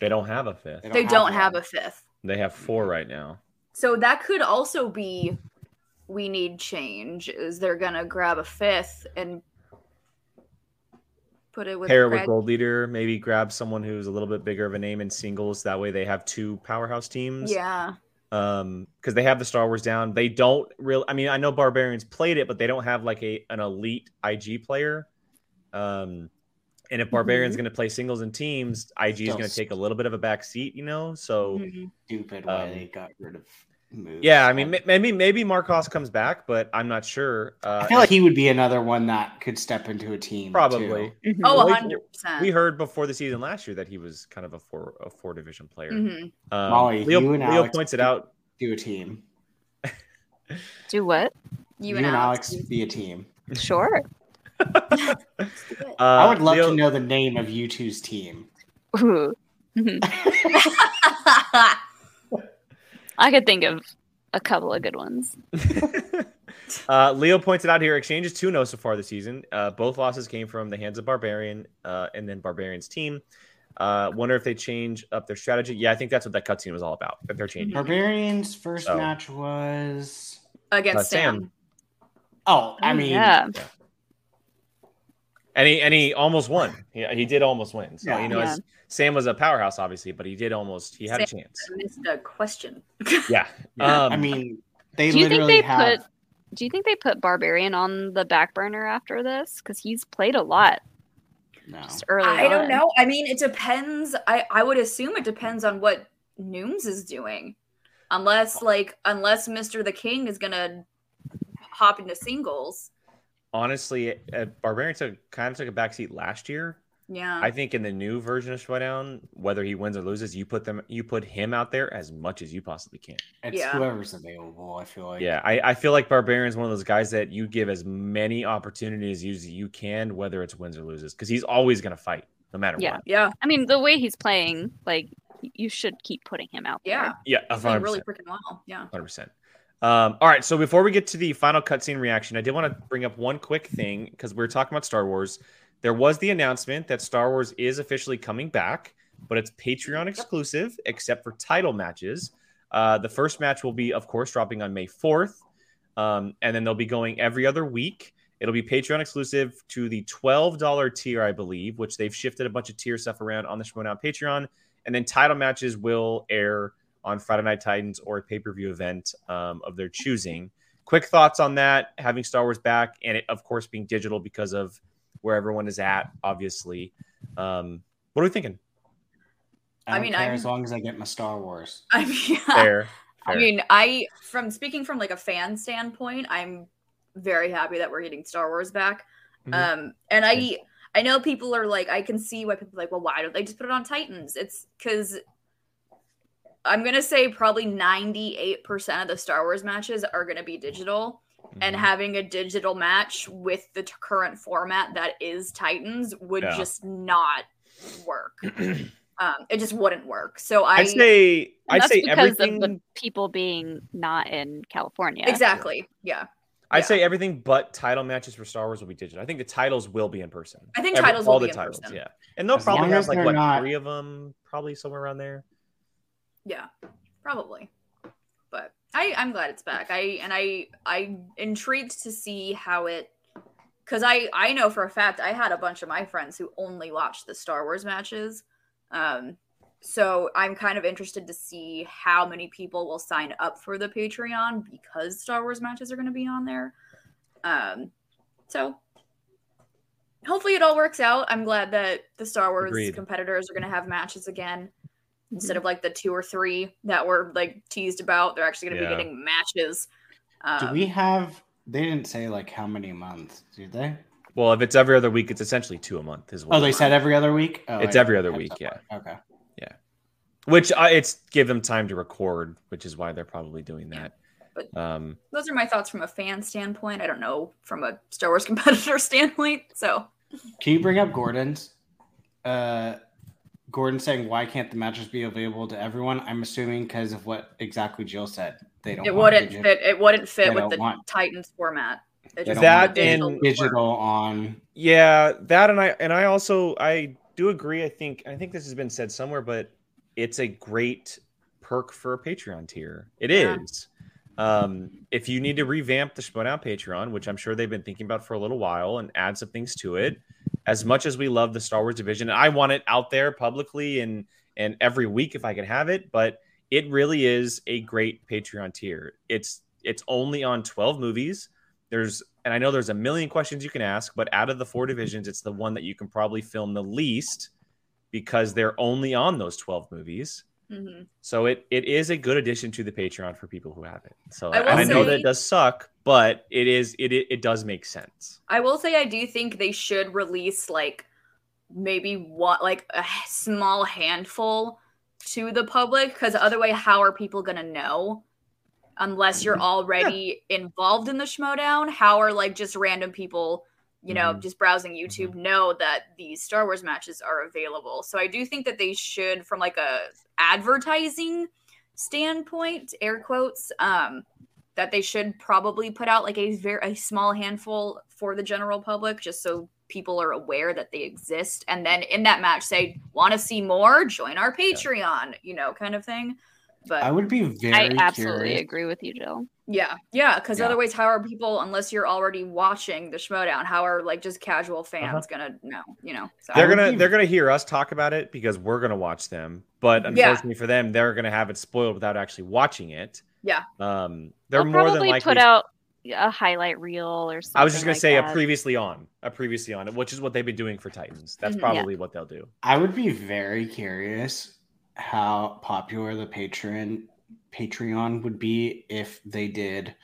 They don't have a fifth. They don't have one. a fifth. They have four right now. So that could also be we need change. Is they're gonna grab a fifth and put it with Pair with Gold Leader, maybe grab someone who's a little bit bigger of a name in singles. That way they have two powerhouse teams. Yeah. Um, because they have the Star Wars down. They don't real I mean, I know Barbarians played it, but they don't have like a an elite IG player. Um and if Barbarian's gonna play singles and teams, IG is gonna take a little bit of a back seat, you know. So Mhm. Stupid why Um, they got rid of moves. Yeah, I mean maybe maybe Marcos comes back, but I'm not sure. Uh I feel like he would be another one that could step into a team. probably. too. Mhm. Oh, we- 100%. We heard before the season last year that he was kind of a four a four division player. Mhm. Um, Molly, Leo, you and Leo Alex- points it out. Do a team. *laughs* Do what? You, You, and Alex. be a team. Sure. *laughs* Uh, I would love Leo- to know the name of you two's team. Ooh. Mhm. *laughs* I could think of a couple of good ones. *laughs* uh, Leo pointed out here exchanges 2 0 so far this season. Uh, both losses came from the hands of Barbarian uh, and then Barbarian's team. Uh, wonder if they change up their strategy. Yeah, I think that's what that cutscene was all about. That they're changing. Barbarians' first So. match was. against Uh, Sam. Sam. Oh, I Oh, mean, yeah. And he and he almost won. He, he did almost win. So Yeah. you know, Yeah. It's- Sam was a powerhouse, obviously, but he did almost. He had a chance. Missed a question. *laughs* Yeah. *laughs* yeah, Um, I mean, they Do you think they have. put? Do you think they put Barbarian on the back burner after this? Because he's played a lot No. just early. I don't know. I mean, it depends. I I would assume it depends on what Nooms is doing, unless like unless Mister the King is gonna hop into singles. honestly, uh, Barbarian took kind of took a backseat last year. Yeah. I think in the new version of Schmoedown, whether he wins or loses, you put them, you put him out there as much as you possibly can. It's Yeah. whoever's available, I feel like. Yeah, I, I feel like Barbarian's one of those guys that you give as many opportunities as you can, whether it's wins or loses, because he's always going to fight no matter Yeah. what. yeah. I mean, the way he's playing, like you should keep putting him out Yeah. there. Yeah, He's doing 100%. really freaking well. Yeah. Hundred percent. Um, all right, so before we get to the final cutscene reaction, I did want to bring up one quick thing because we are talking about Star Wars. There was the announcement that Star Wars is officially coming back, but it's Patreon exclusive, except for title matches. Uh, the first match will be, of course, dropping on May fourth, um, and then they'll be going every other week. It'll be Patreon exclusive to the twelve dollar tier, I believe, which they've shifted a bunch of tier stuff around on the Schmoedown Patreon. And then title matches will air on Friday Night Titans or a pay per view event um, of their choosing. Quick thoughts on that, having Star Wars back, and it, of course, being digital because of where everyone is at, obviously. Um, what are we thinking? I, I don't mean, care I'm- as long as I get my Star Wars. *laughs* I mean, Fair. I mean, I from speaking from like a fan standpoint, I'm very happy that we're getting Star Wars back. Mhm. Um, and I I know people are like, I can see why people are like, well, why don't they just put it on Titans? It's because I'm gonna say probably 98% of the Star Wars matches are gonna be digital, and Mhm. having a digital match with the t- current format that is Titans would Yeah. just not work. *clears throat* um, it just wouldn't work. So I I'd say I'd say because everything. of the people being not in California. exactly, yeah. I'd yeah. say everything but title matches for Star Wars will be digital. I think the titles will be in person. I think titles will be in person. All the titles. Yeah, and they'll As probably have like what not- three of them, probably somewhere around there. Yeah, probably. I I'm glad it's back. I and I I intrigued to see how it because I I know for a fact I had a bunch of my friends who only watched the Star Wars matches. Um, so I'm kind of interested to see how many people will sign up for the Patreon because Star Wars matches are going to be on there. Um, so hopefully it all works out. I'm glad that the Star Wars Agreed. competitors are going to have matches again instead of like the two or three that were like teased about. They're actually going to Yeah. be getting matches. Um, Do we have? They didn't say like how many months, did they? Well, if it's every other week, it's essentially two a month. Is what Oh, they said every other week. Oh, It's I- every other week, yeah. Okay. Yeah. Which uh, it's give them time to record, which is why they're probably doing that. But- Um, those are my thoughts from a fan standpoint. I don't know from a Star Wars *laughs* competitor standpoint. So Can you bring up Gordon's? Uh, Gordon saying why can't the mattress be available to everyone? I'm assuming because of what exactly Jill said. They don't it wouldn't digi- fit. It wouldn't fit with the want- Titans format. It They just That want digital and- digital on. yeah, that and I and I also I do agree. I think I think this has been said somewhere, but it's a great perk for a Patreon tier. It Yeah. is. Um, if you need to revamp the Out Patreon, which I'm sure they've been thinking about for a little while, and add some things to it, as much as we love the Star Wars division, and I want it out there publicly and and every week if I can have it, but it really is a great Patreon tier. It's it's only on 12 movies. There's and I know there's a million questions you can ask, but out of the four divisions, it's the one that you can probably film the least because they're only on those 12 movies. Mhm. So it it is a good addition to the Patreon for people who have it. So I I know that it does suck, but it is it it, it does make sense. I will say I do think they should release like maybe what like a small handful to the public because otherwise how are people gonna know unless you're already involved in the schmoedown how are like just random people you know Mhm. just browsing youtube know that these star wars matches are available. So i do think that they should from like a advertising standpoint air quotes um that they should probably put out like a very a small handful for the general public just so people are aware that they exist. And then in that match say want to see more? Join our patreon you know kind of thing but I would be very I absolutely curious. agree with you, Jill. yeah yeah because Yeah. otherwise how are people unless you're already watching the schmoedown how are like just casual fans Uh-huh. gonna know you know so They're gonna be- they're gonna hear us talk about it because we're gonna watch them. But Yeah. unfortunately for them, they're gonna have it spoiled without actually watching it. Yeah. Um, they're They'll more than likely. put out a highlight reel or something. I was just gonna like say that. a previously on, a previously on, which is what they've been doing for Titans. That's Mhm. Yeah. probably what they'll do. I would be very curious how popular the Patreon Patreon would be if they did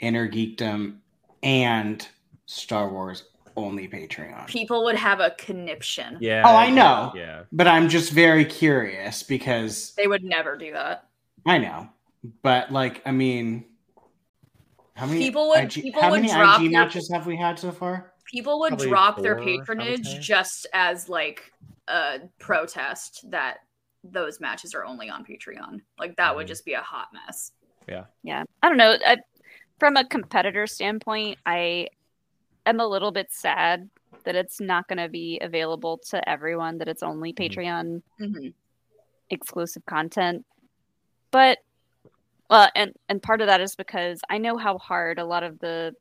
Inner Geekdom and Star Wars only Patreon. people would have a conniption Yeah. Oh, I know. Yeah. But I'm just very curious because they would never do that I know. But like, I mean, how many People would- IG, people how would many drop IG their- matches have we had so far? people would Probably drop their four, I would patronage just as like a protest that those matches are only on Patreon. Like that would Mhm. just be a hot mess. Yeah, Yeah. I don't know. I, from a competitor standpoint, I am a little bit sad that it's not going to be available to everyone. That it's only Mhm. Patreon Mm-hmm. exclusive content. But well, and and part of that is because I know how hard a lot of the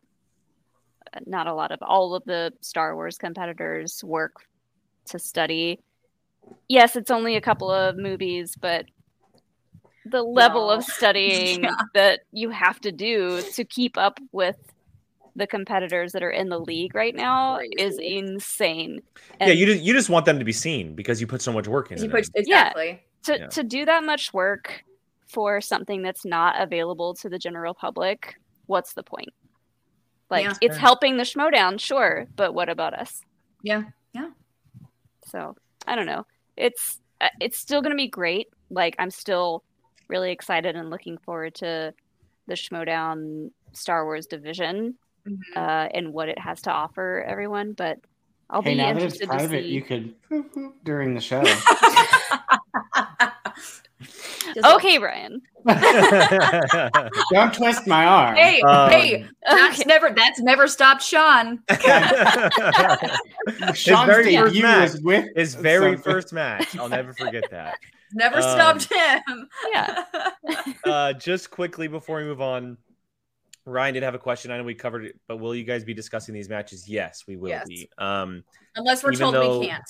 not a lot of all of the Star Wars competitors work to study. Yes, it's only a couple of movies, but the level No. of *laughs* studying Yeah. that you have to do to keep up with the competitors that are in the league right now is Crazy. insane. yeah. You just you just want them to be seen because you put so much work into You them. put, exactly. to Yeah. to do that much work for something that's not available to the general public what's the point like Yeah. it's helping the schmoedown sure but what about us Yeah. Yeah. so i don't know it's uh, it's still going to be great like i'm still really excited and looking forward to the schmoedown star wars division Mhm. uh, and what it has to offer everyone but i'll hey, be now that it's interested to see you could *laughs* during the show. *laughs* *laughs* Just like, okay brian *laughs* *laughs* Don't twist my arm. hey, Um, hey, that's Okay. never that's never stopped Sean. *laughs* Sean's very first match was with His very something. first match. I'll never forget that. Never Um, stopped him. yeah Uh, just quickly before we move on, Ryan did have a question. I know we covered it, but will you guys be discussing these matches? Yes, we will Yes. be. Um, Unless we're told though- we can't.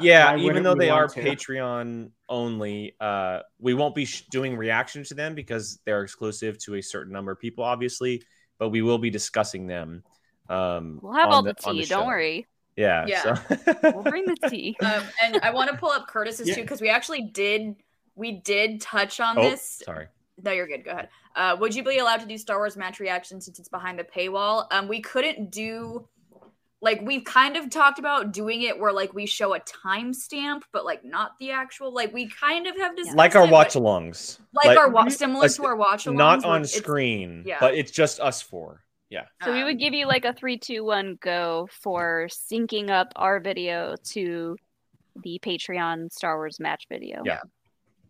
Yeah, why even though they are to? Patreon only, uh, we won't be sh- doing reactions to them because they're exclusive to a certain number of people, obviously. But we will be discussing them. Um, we'll have all the on tea show. don't worry Yeah, Yeah. So. *laughs* we'll bring the tea *laughs* Um, and I want to pull up Curtis's Yeah. too because we actually did we did touch on oh, this. sorry. No, you're good. Go ahead. Uh, would you be allowed to do Star Wars match reactions since it's behind the paywall? Um, we couldn't do like we've kind of talked about doing it where like we show a timestamp, but like not the actual. Like we kind of have discussed Like our it, but- watch alongs. like, our wa- similar like, to our watch alongs. Not where on it's- screen, yeah. but it's just us four. Yeah. So we um, would give you like a three, two, one go for syncing up our video to the Patreon Star Wars match video. Yeah.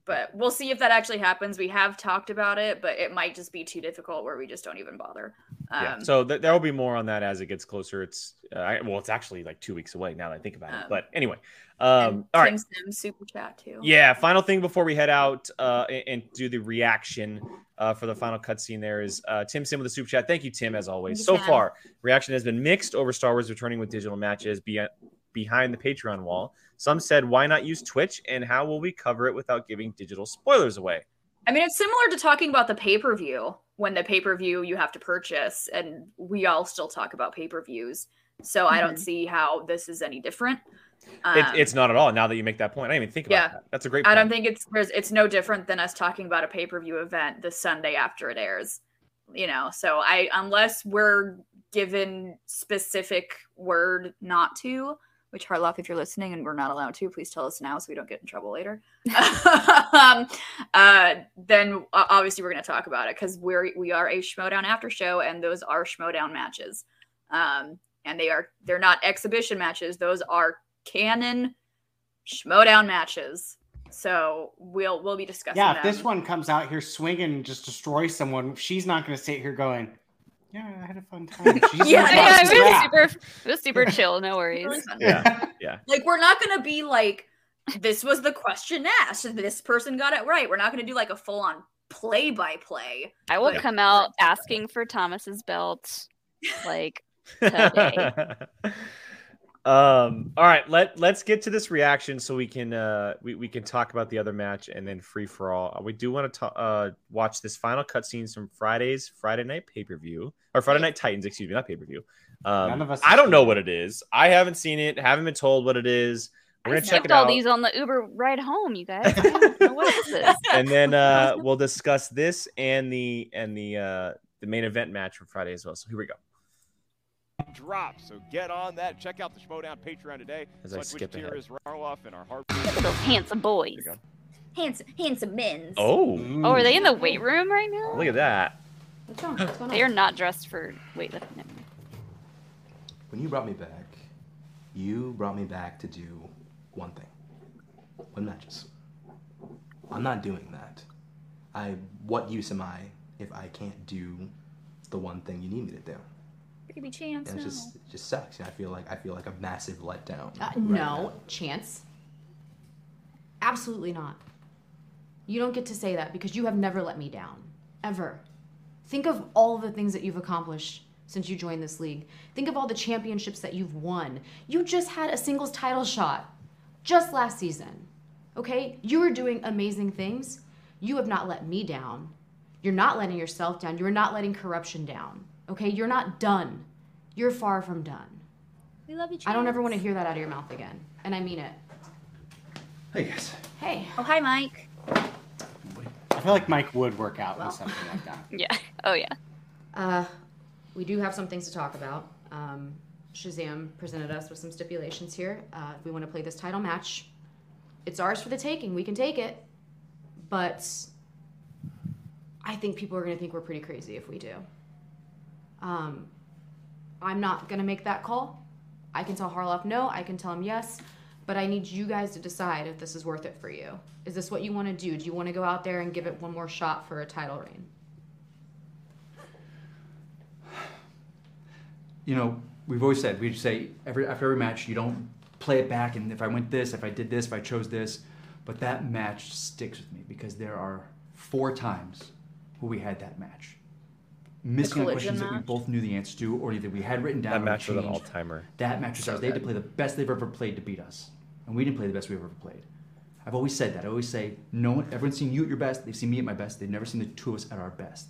But we'll see if that actually happens. We have talked about it, but it might just be too difficult where we just don't even bother. Um, yeah. So th- there will be more on that as it gets closer. It's uh, I, well, it's actually like two weeks away now that I think about it. Um, But anyway, um, all right. Tim Sims super chat too. Yeah. Final thing before we head out uh, and, and do the reaction uh, for the final cutscene. There is uh, Tim Sim with the super chat. Thank you, Tim, as always. So far, reaction has been mixed over Star Wars returning with digital matches be- behind the Patreon wall. Some said, "Why not use Twitch?" And how will we cover it without giving digital spoilers away? I mean, it's similar to talking about the pay per view when the pay per view you have to purchase, and we all still talk about pay per views. So I don't Mhm. see how this is any different. It, Um, it's not at all. Now that you make that point, I didn't even think about Yeah. that. That's a great. I don't think it's it's no different than us talking about a pay per view event the Sunday after it airs. You know, so I unless we're given specific word not to, which Harloff, if you're listening and we're not allowed to, please tell us now so we don't get in trouble later. *laughs* *laughs* um, uh, then uh, obviously we're going to talk about it because we're we are a Schmoedown after show and those are Schmoedown matches, um, and they are they're not exhibition matches; those are canon Schmoedown matches. So we'll we'll be discussing. Yeah, if them. this one comes out here swinging and just destroys someone, she's not going to sit here going, Yeah, I had a fun time. Yeah, yeah, it was super. It was super chill. No worries. Really *laughs* fun. Yeah. Like we're not gonna be like, this was the question asked. This person got it right. We're not gonna do like a full on play by play. I will But- come out asking for Thomas's belt, like *laughs* today. *laughs* um all right let let's get to this reaction so we can uh we, we can talk about the other match and then free for all we do want to uh watch this final cutscenes from friday's friday night pay-per-view or friday night titans excuse me not pay-per-view um None of us i don't know it. what it is i haven't seen it haven't been told what it is we're gonna check skipped it all out these on the Uber ride home, you guys. I don't know what is this? *laughs* and then uh we'll discuss this and the and the uh the main event match from friday as well so here we go drop. So get on that. Check out the Schmoedown Patreon today. As I skip which tier is Rarloff and our heart. Look at those handsome boys. Handsome, handsome men. oh Mm. Oh, are they in the weight room right now? look at that What's wrong? What's going on? They are not dressed for weightlifting. When you brought me back, you brought me back to do one thing. One matches. I'm not doing that. I what use am I if I can't do the one thing you need me to do? Baby chance. And it no. just it just sucks. And I feel like I feel like a massive letdown. Uh, right no, now. chance. Absolutely not. You don't get to say that because you have never let me down. Ever. Think of all the things that you've accomplished since you joined this league. Think of all the championships that you've won. You just had a singles title shot just last season. Okay? You are doing amazing things. You have not let me down. You're not letting yourself down. You're not letting corruption down. Okay? You're not done. You're far from done. we love you. I don't ever want to hear that out of your mouth again. And I mean it. Hey guys. Hey. Oh hi, Mike. I feel like Mike would work out Well. with something like that. *laughs* Yeah. Oh yeah. Uh, we do have some things to talk about. Um, Shazam presented us with some stipulations here. Uh, if we want to play this title match, it's ours for the taking. We can take it. But I think people are going to think we're pretty crazy if we do. Um, I'm not going to make that call. I can tell Harloff no, I can tell him yes, but I need you guys to decide if this is worth it for you. Is this what you want to do? Do you want to go out there and give it one more shot for a title reign? you know, we've always said we'd say every after every match you don't play it back and if I went this, if I did this, if I chose this, but that match sticks with me because there are four times where we had that match. Missing on collision questions that we both knew the answer to, or either we had written down. that or match was an all-timer That match was So ours. They had to play the best they've ever played to beat us, and we didn't play the best we've ever played. I've always said that. I always say, no one, everyone's seen you at your best. They've seen me at my best. They've never seen the two of us at our best.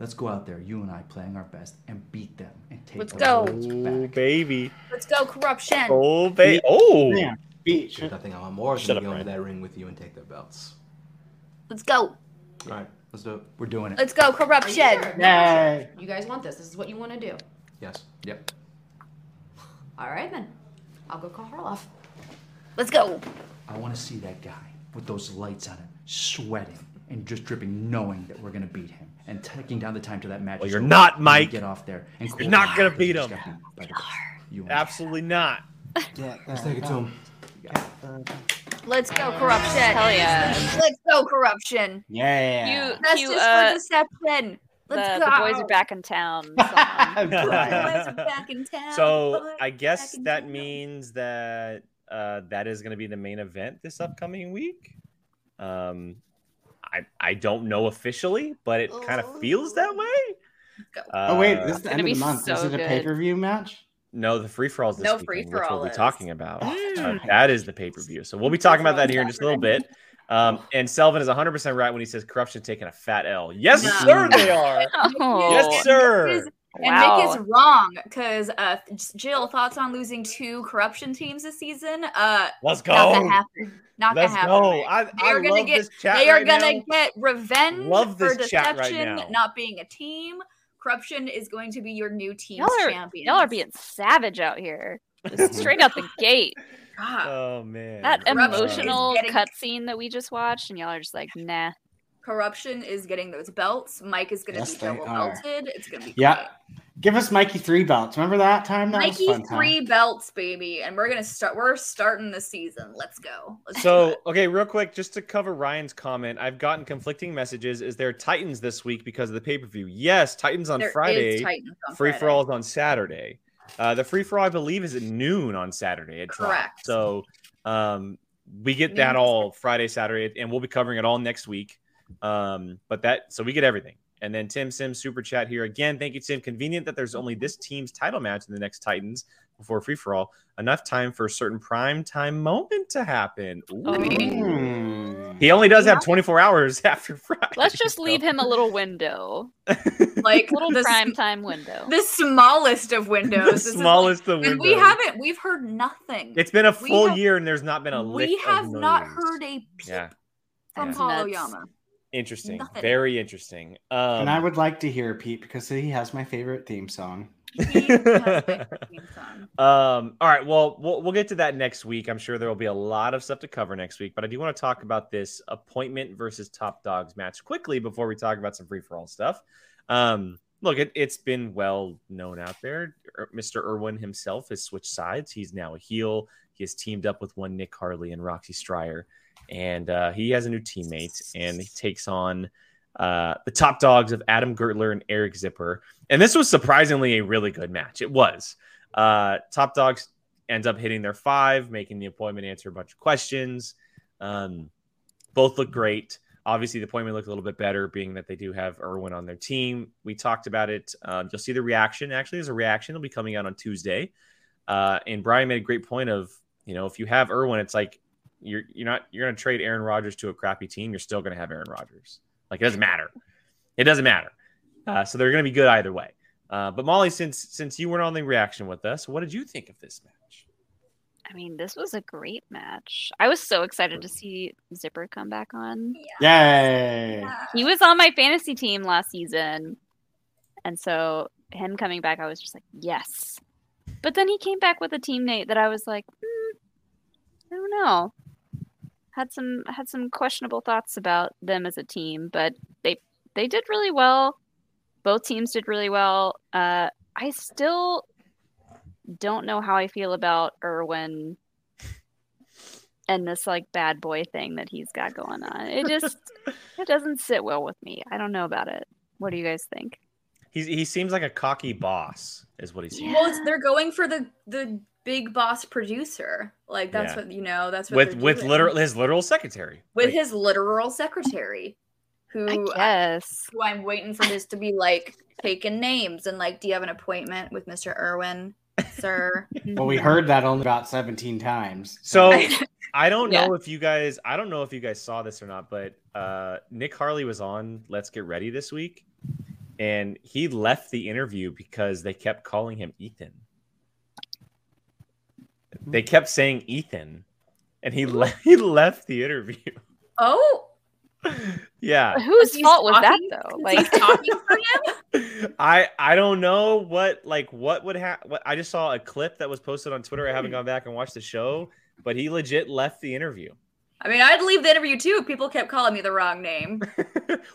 Let's go out there, you and I, playing our best, and beat them and take Let's go. oh back. baby Let's go, corruption. oh baby oh Yeah. Beach. There's nothing I want more Shut than up, to go into that ring with you and take their belts. Let's go. All right, let's do it. We're doing it. Let's go, Are you corruption. sure? Yay. You guys want this. This is what you want to do. Yes. Yep. All right, then. I'll go call Harloff. Let's go. I want to see that guy with those lights on him, sweating and just dripping, knowing that we're gonna beat him and taking down the time to that match. Well, you're not, Mike. Get off there and You're not gonna beat him. got beat by the best. You absolutely not Yeah, Let's uh, take it to uh, him. Uh, Let's go, corruption. Hell yeah. Let's go, corruption. Yeah. You, Justice you for uh, deception. the, Let's the go. boys are back in town. song. Boys are back in town. so *laughs* *laughs* I guess that town. means that uh, that is going to be the main event this upcoming week. Um, I I don't know officially, but it kind of feels that way. Go. oh wait, Uh, this is the end of the month. is it a pay per view match? No, the free for all is this No weekend, free-for-all we'll be is. talking about. Uh, Mm. that is the pay per view. So we'll be talking about that here in just a little bit. Um, and Selvin is 100% right when he says corruption taking a fat L. Yes, No. sir, they *laughs* are. Oh, Yes, sir. And wow. Nick is wrong because uh, Jill thoughts on losing two corruption teams this season. Uh, Let's go. not gonna go. happen. Not Let's gonna happen. go. Nick. I, They I are gonna get- this chat they are right gonna now. get revenge Love for this chat right deception, now. not being a team. Corruption is going to be your new team's y'all are champion. y'all are being savage out here. Just straight out the *laughs* gate. God. Oh man. That Corruption emotional getting- cutscene that we just watched, and y'all are just like, nah. Corruption is getting those belts. Mike is going to Yes, be they double are. belted. It's going to be Yeah. great. Give us Mikey three belts. Remember that time? That Mikey was a fun time. three belts, baby, and we're gonna start. We're starting the season. Let's go. Let's So, okay, real quick, just to cover Ryan's comment, I've gotten conflicting messages. Is there Titans this week because of the pay per view? Yes, Titans on There is Friday. Titans on free for Friday. all is on Saturday. Uh, the free for all, I believe, is at noon on Saturday. It dropped. Correct. So um, we get Noon that all Friday, Saturday, and we'll be covering it all next week. Um, but that so we get everything. And then Tim Sims super chat here again. Thank you, Tim. Convenient that there's only this team's title match in the next Titans before free for all. Enough time for a certain prime time moment to happen. Ooh. Hmm. He only does have 24 hours *laughs* after Friday. Let's just so- leave him a little window, *laughs* like little the, prime time window. the smallest of windows. the This is like- smallest of and windows. we haven't. We've heard nothing. It's been a full have- year and there's not been a lick we of have not heard a peep Yeah, from Yeah. Paulo Nuts. Yama. interesting. Nothing. Very interesting. Um, and I would like to hear Pete because he has my favorite theme song. He has my *laughs* theme song. Um, all right. Well, well, we'll get to that next week. I'm sure there will be a lot of stuff to cover next week, but I do want to talk about this appointment versus top dogs match quickly before we talk about some free for all stuff. Um, look, it, it's been well known out there. Er- Mr. Irwin himself has switched sides. He's now a heel. He has teamed up with one Nick Harley and Roxy Striar, and uh, he has a new teammate, and he takes on uh, the top dogs of Adam Gertler and Eric Zipper. And this was surprisingly a really good match. It was. Uh, top dogs ends up hitting their five, making the appointment answer a bunch of questions. Um, both look great. Obviously, the appointment looked a little bit better, being that they do have Irwin on their team. We talked about it. Um, you'll see the reaction. Actually, there's a reaction. It'll be coming out on Tuesday. Uh, and Brian made a great point of, you know, if you have Irwin, it's like you're you're not you're going to trade Aaron Rodgers to a crappy team. You're still going to have Aaron Rodgers. Like it doesn't matter. It doesn't matter. Uh, so they're going to be good either way. Uh, but Molly, since since you weren't on the reaction with us, what did you think of this match? I mean, this was a great match. I was so excited to see Zipper come back on. Yay! He was on my fantasy team last season. And so him coming back, I was just like, yes. But then he came back with a teammate that I was like, hmm, I don't know. Had some had some questionable thoughts about them as a team, but they they did really well. Both teams did really well. Uh, I still don't know how I feel about Irwin and this like bad boy thing that he's got going on. It *laughs* just it doesn't sit well with me. I don't know about it. What do you guys think? He he seems like a cocky boss, is what he seems. Well, it's, they're going for the the big boss producer. Like that's Yeah. what you know. That's what with with literal his literal secretary. with Like, his literal secretary, who I guess. who I'm waiting for this to be like taking names and like, do you have an appointment with Mr. Irwin, sir? *laughs* Well, we heard that only about 17 times. So *laughs* I don't Yeah. know if you guys I don't know if you guys saw this or not, but uh Nick Harley was on Let's Get Ready this week and he left the interview because they kept calling him Ethan. They mm-hmm. kept saying Ethan and he le- *laughs* he left the interview. oh, *laughs* yeah. Whose he's fault was that though? like Like *laughs* talking for him. I I don't know what like what would happen. What I just saw a clip that was posted on Twitter. I haven't mm. gone back and watched the show, but he legit left the interview. I mean, I'd leave the interview too. if People kept calling me the wrong name.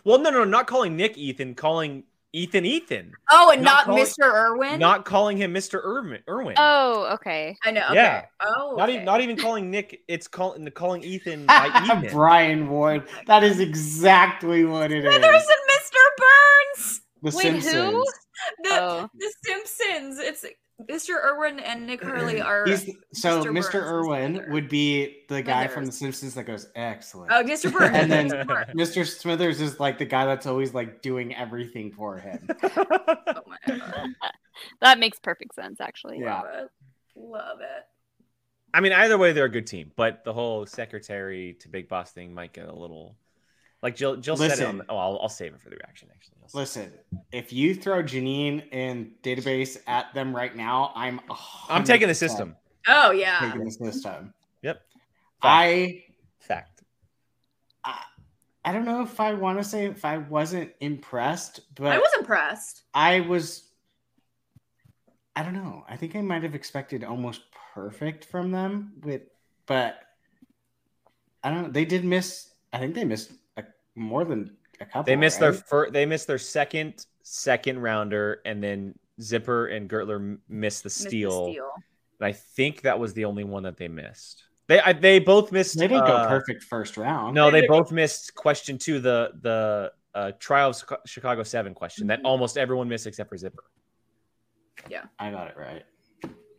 well, no, no, not calling Nick Ethan, calling Ethan Ethan, Oh, and Not not, calling- Mr. Irwin. not calling him Mr. Irwin. Irwin. Oh, okay. I know. Okay. Yeah. Oh, Not okay. even not even calling Nick. It's calling calling Ethan by *laughs* Ethan. Brian Ward. That is exactly what it is. Smithers and Mr. Burns. The Wait, who? Simpsons. The Oh. The Simpsons. It's Mr. Irwin and Nick Hurley *clears throat* are. He's so Mr. Mr. Irwin would be the guy from The Smithers. Simpsons that goes excellent. Oh, Mr. Burns. And then- *laughs* Mr. Mr. Smithers is like the guy that's always like doing everything for him. *laughs* Oh my god. That makes perfect sense actually. Yeah. Love it. Love it. I mean, either way, they're a good team, but the whole secretary to big boss thing might get a little. Like Jill, Jill said it. On, Listen. oh, I'll, I'll save it for the reaction. Actually, I'll. Listen, if you throw Jeannine and database at them right now, I'm I'm taking the system. Oh yeah. Taking the system. Yep. I Fact. I don't know if I want to say if I wasn't impressed, but I was impressed. I was. I don't know. I think I might have expected almost perfect from them, with, but I don't. know. They did miss. I think they missed a, more than a couple. They missed their first. They missed their second second rounder, and then Zipper and Gertler missed the Missed the steal, steal. and I think that was the only one that they missed. They I, they both missed. They didn't uh, go perfect first round. No, they both missed question two, the the uh, trial of Chicago Seven question that almost everyone missed except for Zipper. Yeah, I got it right.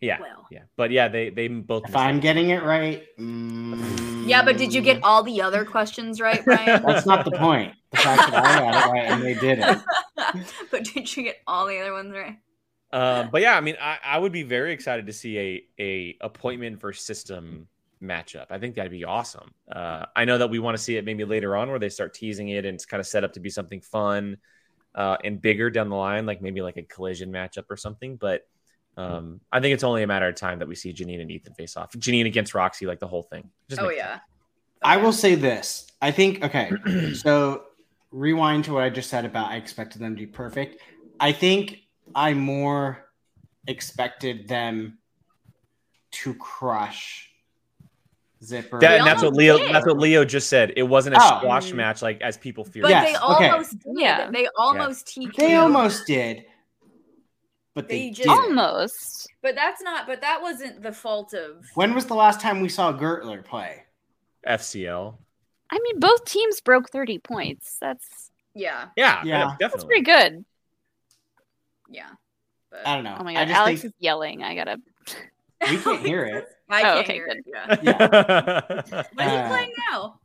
Yeah, Well. yeah, but yeah, they they both. If I'm it. getting it right, mm, Yeah, but did you get all the other questions right, *laughs* Brian? That's not the point. The fact that I got it right and they didn't. *laughs* but did you get all the other ones right? Um, but yeah, I mean, I, I would be very excited to see a a appointment for system matchup. I think that'd be awesome. Uh, I know that we want to see it maybe later on where they start teasing it and it's kind of set up to be something fun uh, and bigger down the line, like maybe like a collision matchup or something. But um, I think it's only a matter of time that we see Jeannine and Ethan face off. Jeannine against Roxy, like the whole thing. Just Oh makes yeah. I will say this. I think okay. *clears throat* so rewind to what I just said about I expected them to be perfect. I think I more expected them to crush Zipper. That, and that's what Leo. did. That's what Leo just said. It wasn't a Oh. squash match like as people feared. But Yes, they okay. almost did. Yeah. They almost TK'd. they almost did, but they, They just- didn't. Almost. But that's not. But that wasn't the fault of. When was the last time we saw Gertler play? FCL. I mean, both teams broke 30 points. That's Yeah. Yeah, Yeah. yeah, that's pretty good. Yeah. But I don't know. Oh my I god, just Alex think is yelling. I gotta. we can't hear it. *laughs* I Oh, can't okay, hear good. it. Yeah. Yeah. *laughs* What are you Uh, playing now?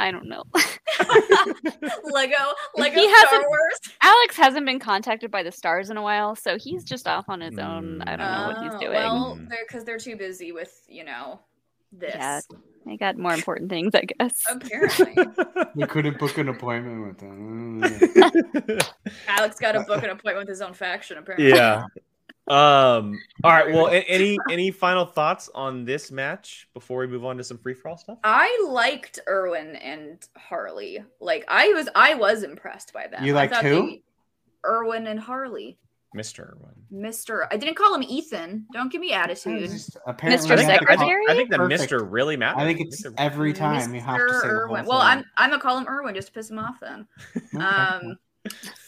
I don't know. *laughs* Lego. Lego He Star hasn't- Wars. Alex hasn't been contacted by the stars in a while, so he's just off on his own. I don't know what he's Oh, doing. Well, Mm. they're because they're too busy with you know this. Yeah. I got more important things, I guess. Apparently, *laughs* We couldn't book an appointment with them. *laughs* Alex got to book an appointment with his own faction. Apparently, yeah. Um. All right. Well, *laughs* any any final thoughts on this match before we move on to some free for all stuff? I liked Erwin and Harley. Like I was, I was impressed by them. You I liked who? they- Erwin and Harley. Mister one. Mister, I didn't call him Ethan. Don't give me attitude. Apparently, Mr. you have to call- Secretary? I think the Mister really matters. I think it's Mr. every time you have to Mr. say Irwin. Well, I'm I'm gonna call him Irwin just to piss him off. Then, *laughs* um,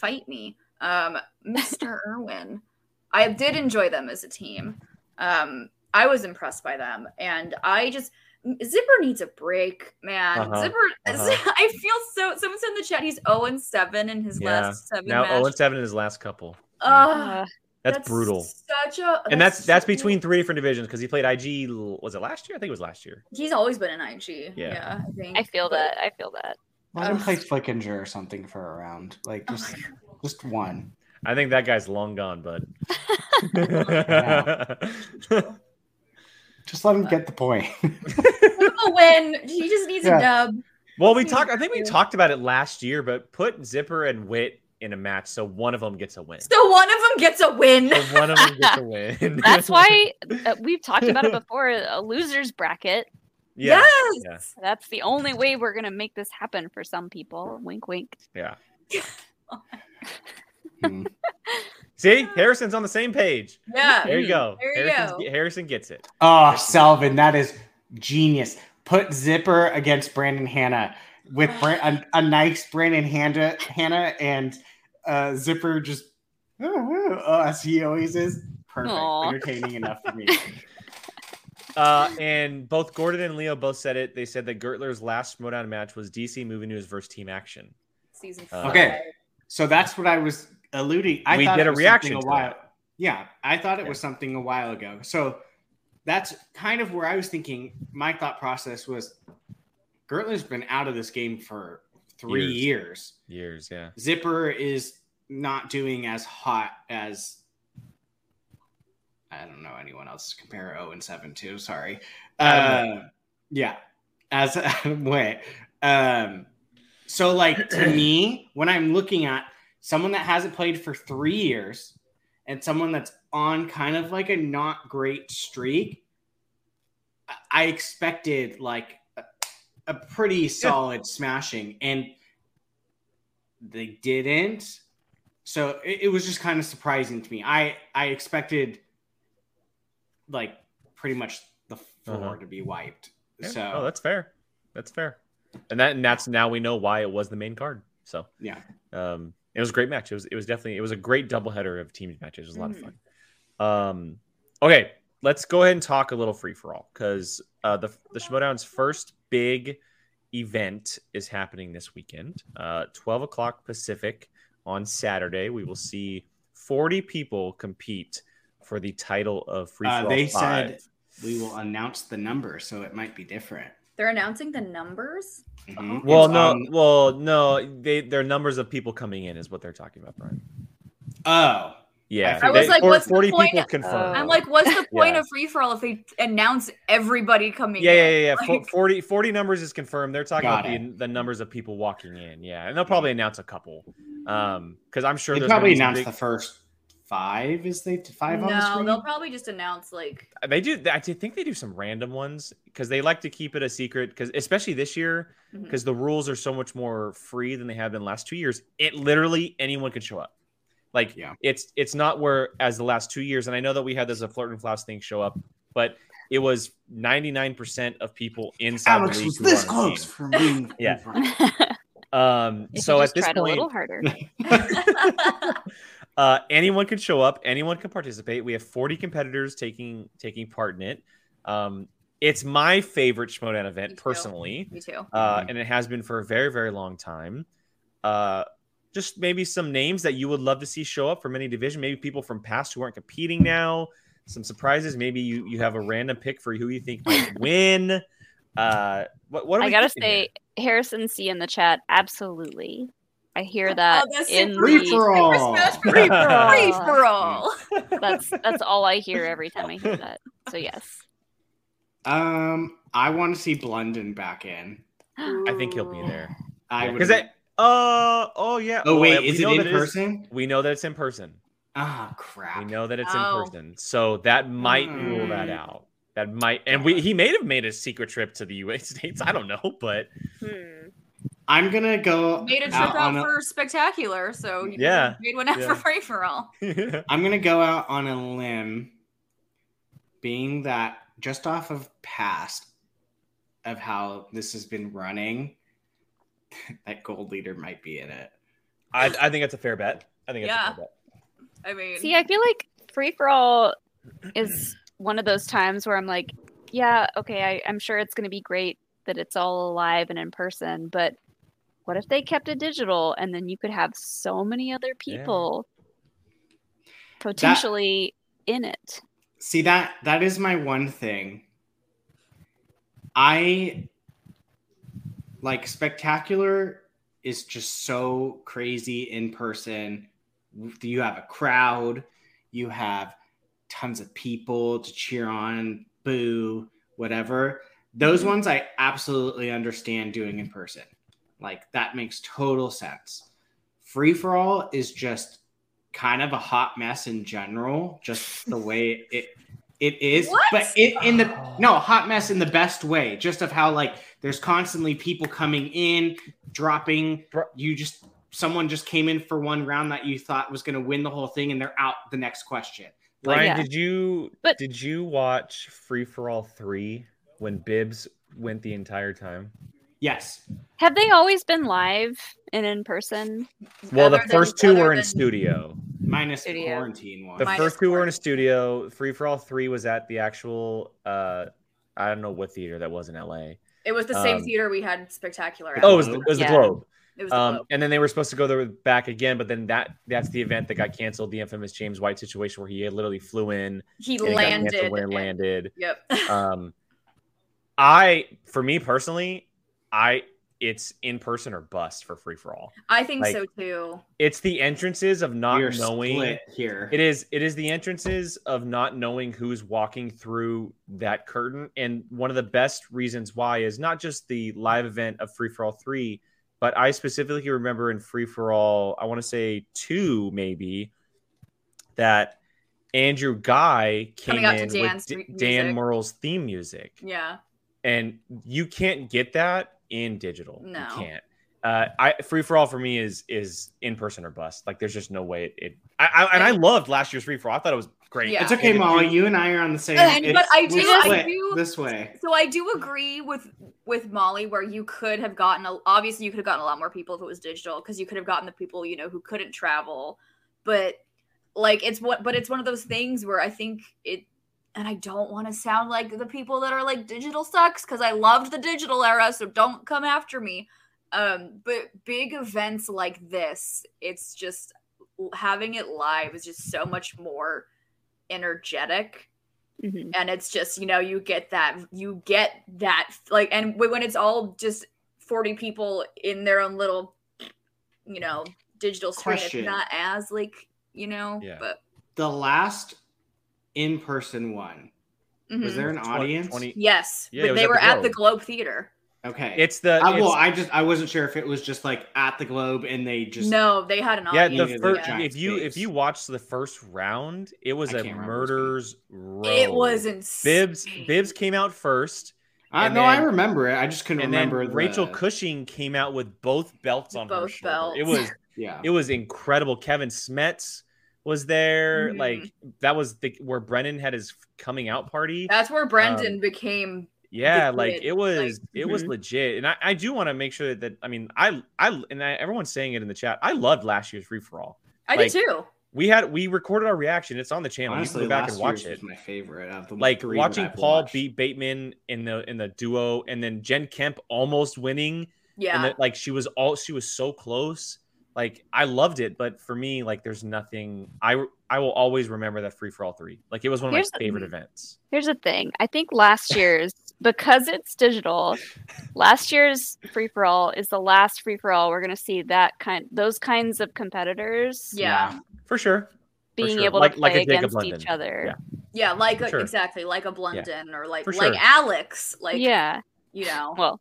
fight me, um, Mr. Irwin. I did enjoy them as a team. Um, I was impressed by them, and I just Zipper needs a break, man. Uh-huh. Zipper, Uh-huh. *laughs* I feel so. Someone said in the chat he's zero and seven in his Yeah. last seven Now zero and seven in his last couple. Ugh, Uh, That's, brutal. Such a And that's that's so- between three different divisions because he played IG. Was it last year? I think it was last year. He's always been in IG. Yeah. Yeah, I think. I feel that. I feel that. Let him Ugh. play Flickinger or something for a round. Like Oh just just one. I think that guy's long gone, bud. *laughs* Just let him get the point. A win. He just needs Yeah. a dub. well, we That's talked. I think we talked about it last year, but put Zipper and Wit in a match so one of them gets a win. So one of them gets a win. So one of them gets a *laughs* win. That's why uh, *laughs* we've talked about it before. A losers bracket. yeah, yes. That's the only way we're gonna make this happen for some people. Wink, wink. yeah. *laughs* See, Harrison's on the same page. Yeah. There you go. There you go. Harrison gets it. Oh, Selvin, that is genius. Put Zipper against Brandon Hanna with *sighs* Bra- a, a nice Brandon Hanna, Hannah and uh, Zipper just uh, as he always is. Perfect. Aw. Entertaining enough for me. *laughs* Uh, and both Gordon and Leo both said it. They said that Gertler's last Schmoedown match was DC moving to his first team action. Season Uh, five. Okay. So that's what I was alluding. I We thought did it a was reaction something a while. that. Yeah, I thought it Yeah. was something a while ago. So that's kind of where I was thinking. My thought process was Gertler's been out of this game for three Years. years. Years, yeah. Zipper is not doing as hot as I don't know anyone else to compare 0 and 7 to. Sorry. Uh, yeah. As *laughs* wait. Um so like to *clears throat* me, when I'm looking at someone that hasn't played for three years and someone that's on kind of like a not great streak, I- expected like a, a pretty solid smashing and they didn't. So it, it was just kind of surprising to me. I I expected like pretty much the floor Uh-huh. to be wiped. Yeah. So oh, that's fair. That's fair. And that and that's now we know why it was the main card. So yeah. um It was a great match. It was it was definitely it was a great doubleheader of teams matches. It was a lot of fun. Um, okay, let's go ahead and talk a little free for all because uh, the the Schmoedown's first big event is happening this weekend, uh, twelve o'clock Pacific on Saturday. We will see forty people compete for the title of free for Uh, they five. said we will announce the number, so it might be different. They're announcing the numbers. Mhm. Well, It's no, on- well, no. They their numbers of people coming in is what they're talking about, Brian. oh, Yeah, I was they- like, for- what's the point? people confirmed. I'm like, what's the *laughs* point Yeah. of free for all if they announce everybody coming yeah, in? yeah, yeah, yeah. Like, 40, 40 numbers is confirmed. They're talking Got about the, the numbers of people walking in. Yeah, and they'll probably announce a couple. Um, because I'm sure they there's probably be some announced big- the first five. Is they five on the no, screen? they'll probably just announce like They do. I think they do some random ones because they like to keep it a secret. Because especially this year, because the rules are so much more free than they have been the last two years. It literally anyone could show up. Like Yeah. it's it's not where as the last two years, and I know that we had this a flirt and flouse thing show up, but it was 99% of people inside Alex the league was this were on the close team. from being. Yeah. *laughs* Um, so you at this tried point, a little harder. *laughs* *laughs* uh, anyone can show up. Anyone can participate. We have 40 competitors taking taking part in it. Um, it's my favorite Schmoedown event too. personally, me too. uh, and it has been for a very very long time. Uh, just maybe some names that you would love to see show up from any division. Maybe people from past who aren't competing now. Some surprises. Maybe you you have a random pick for who you think might *laughs* win. Uh, what what are I gotta thinking here? say, Harrison C in the chat, absolutely. I hear that that's in Free the for Super all. Free for all. Free for all. that's that's all I hear every time I hear that. So yes. Um, I want to see Blunden back in. I think he'll be there. I would. Because it. Uh oh yeah. oh wait, we is it know in that person? we know that it's in person. Ah, We crap. We know that it's Oh. in person, so that might rule that Mm. out. That might, and we he may have made a secret trip to the U.S. states. I don't know, but Hmm. I'm gonna go. Made a trip out out on a- for spectacular, so you Yeah. made one out Yeah. for free for all. *laughs* I'm gonna go out on a limb, being that just off of past of how this has been running, *laughs* that gold leader might be in it. I, I think it's a fair bet. I think it's Yeah. a fair bet. I mean, See, I feel like free for all is one of those times where I'm like, yeah, okay, I, I'm sure it's going to be great that it's all alive and in person, but what if they kept it digital and then you could have so many other Yeah. people potentially in it? See that that is my one thing. I like spectacular is just so crazy in person. You have a crowd, you have tons of people to cheer on, boo, whatever. Those mm-hmm. ones I absolutely understand doing in person. Like that makes total sense. Free for all is just kind of a hot mess in general, just the way *laughs* it it is. What? But it, in the oh. no hot mess in the best way, just of how like there's constantly people coming in, dropping. You just someone just came in for one round that you thought was going to win the whole thing, and they're out the next question. Like, Brian, Yeah. did you But- did you watch Free for All three when Bibbs went the entire time? Yes, Have they always been live and in person? Well, the Other than- first two were in than- studio. minus the Studio. quarantine one. The Minus first two were in a studio. Free for All three was at the actual. uh I don't know what theater that was in L.A. it was the same um, theater we had spectacular. At. Oh, it was, the- it was Yeah. the Globe. It was the Um, Globe. and then they were supposed to go there back again, but then that that's the event that got canceled. The infamous James White situation where he had literally flew in he and it got canceled landed. when and- landed. Yep. *laughs* Um, I for me personally, I it's in person or bust for free for all. I think like, so too. It's the entrances of not We're knowing. split here. It is it is the entrances of not knowing who's walking through that curtain. And one of the best reasons why is not just the live event of Free for All 3, but I specifically remember in Free for All, I want to say 2 maybe, that Andrew Guy came out to in with D- Dan music. Theme music. Yeah. And you can't get that in digital. No. You can't. Uh, I free for all for me is is in person or bust. Like there's just no way it. it I, I and I loved last year's free for all. I thought it was great. Yeah. It's okay, Molly. You and I are on the same. And- but I do- I do- this way. So I do agree with with Molly where you could have gotten a, obviously you could have gotten a lot more people if it was digital because you could have gotten the people you know who couldn't travel, but like it's what but it's one of those things where I think it and I don't want to sound like the people that are like digital sucks because I loved the digital era so don't come after me. Um, but big events like this, it's just having it live is just so much more energetic Mhm. and it's just you know you get that you get that like and when it's all just 40 people in their own little you know digital screen Question. it's not as like you know Yeah. but The last in-person one was mhm. there an Twen- audience? 20 yes Yeah, but was they at the were at the Globe. globe theater Okay. It's the Uh, well, I just I wasn't sure if it was just like at the Globe and they just no they had an audience. yeah. The first, giant if you if you watch the first round, it was I a can't remember what's going murders row. it was insane. Bibs. Bibs came out first, I know I remember it. I just couldn't and then remember the, Rachel Cushing came out with both belts on her Both shoulder. It was *laughs* Yeah. it was incredible. Kevin Smets was there. Mhm. Like that was the where Brennan had his coming out party. that's where brendan Um, became Yeah, the like it was like- it was Mhm. legit. And I, I do want to make sure that that, I mean I I and I, everyone's saying it in the chat. I loved last year's free for all. i Like, did too We had we recorded our reaction. It's on the channel. Honestly, you can go back last and watch year's it. was my favorite of the Like three watching Paul watched. beat Bateman in the in the duo, and then Jen Kemp almost winning. yeah And then, like she was all she was so close. Like I loved it, but for me, like there's nothing. I I will always remember that free for all three. Like it was one of Here's my the- favorite events. Here's the thing. I think last year's *laughs* because it's digital, last year's free for all is the last free for all we're gonna see that kind those kinds of competitors yeah For sure. being sure. able Like- to play a Jacob against London. each other. Yeah. yeah like a, Sure. exactly like a blunden or like For like alex like yeah. you know Well,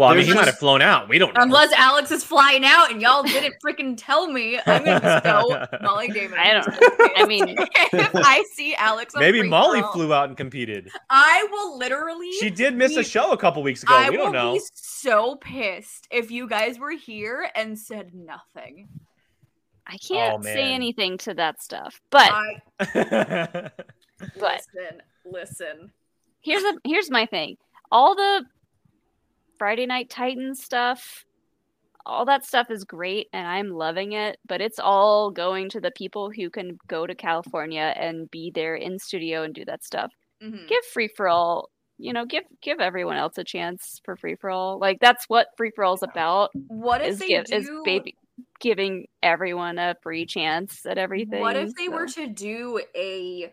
Well, I mean, There's he might have flown out. We don't know. Unless Alex is flying out and y'all didn't freaking tell me, I'm gonna be so *laughs* Molly Damon. I don't I mean, *laughs* if I see Alex, on maybe Molly for flew out and competed. I will literally. She did miss a show a couple weeks ago. I we don't know. be so pissed if you guys were here and said nothing. I oh, can't Oh, say anything to that stuff. But I *laughs* But- listen, listen. here's a here's my thing. All the Friday Night Titans stuff, all that stuff is great and I'm loving it, but it's all going to the people who can go to California and be there in studio and do that stuff. Mhm. Give free for all, you know, give give everyone else a chance for free for all. Like that's what free for all's about. What if Is they give do? is baby giving everyone a free chance at everything. What if they were to do a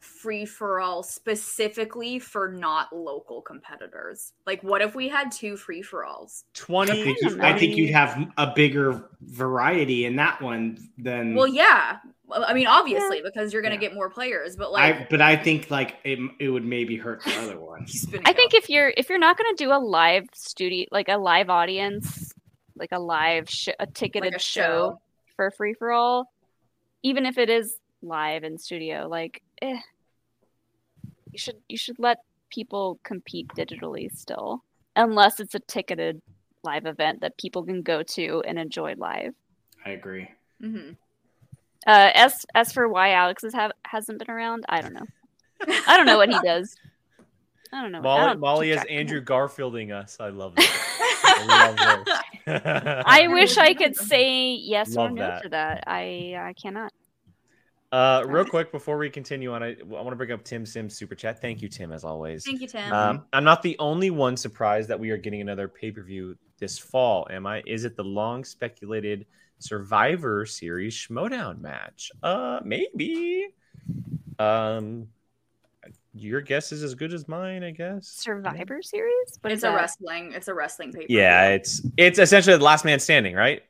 free for all specifically for not local competitors? Like, what if we had two free for alls? I 20, think, you, I think you'd have a bigger variety in that one than Well, yeah. I mean, obviously, because you're gonna Yeah. get more players, but like, I. But I think like it, it would maybe hurt the other ones. *laughs* I think if you're if you're not going to do a live studio like a live audience, like a live sh- a ticketed a show, show. for free for all, even if it is live in studio, like eh, you should you should let people compete digitally still, unless it's a ticketed live event that people can go to and enjoy live. I agree. Mhm. Uh, as as for why Alex is have, hasn't been around, I don't know. I don't know what he *laughs* does. I don't know. I Molly, don't Molly is track of him. Andrew Garfielding us. I love that. I. I *laughs* wish I could say yes or no that. to that. I I cannot. Uh, real quick before we continue on, I, I want to bring up Tim Sims super chat. Thank you, Tim, as always. Thank you, Tim. Um, I'm not the only one surprised that we are getting another pay per view this fall. Am I? Is it the long speculated Survivor Series Schmoedown match? Uh, maybe. Um, your guess is as good as mine, I guess. Survivor Series? but it's a that? wrestling. It's a wrestling paper. Yeah, it's it's essentially the last man standing, right?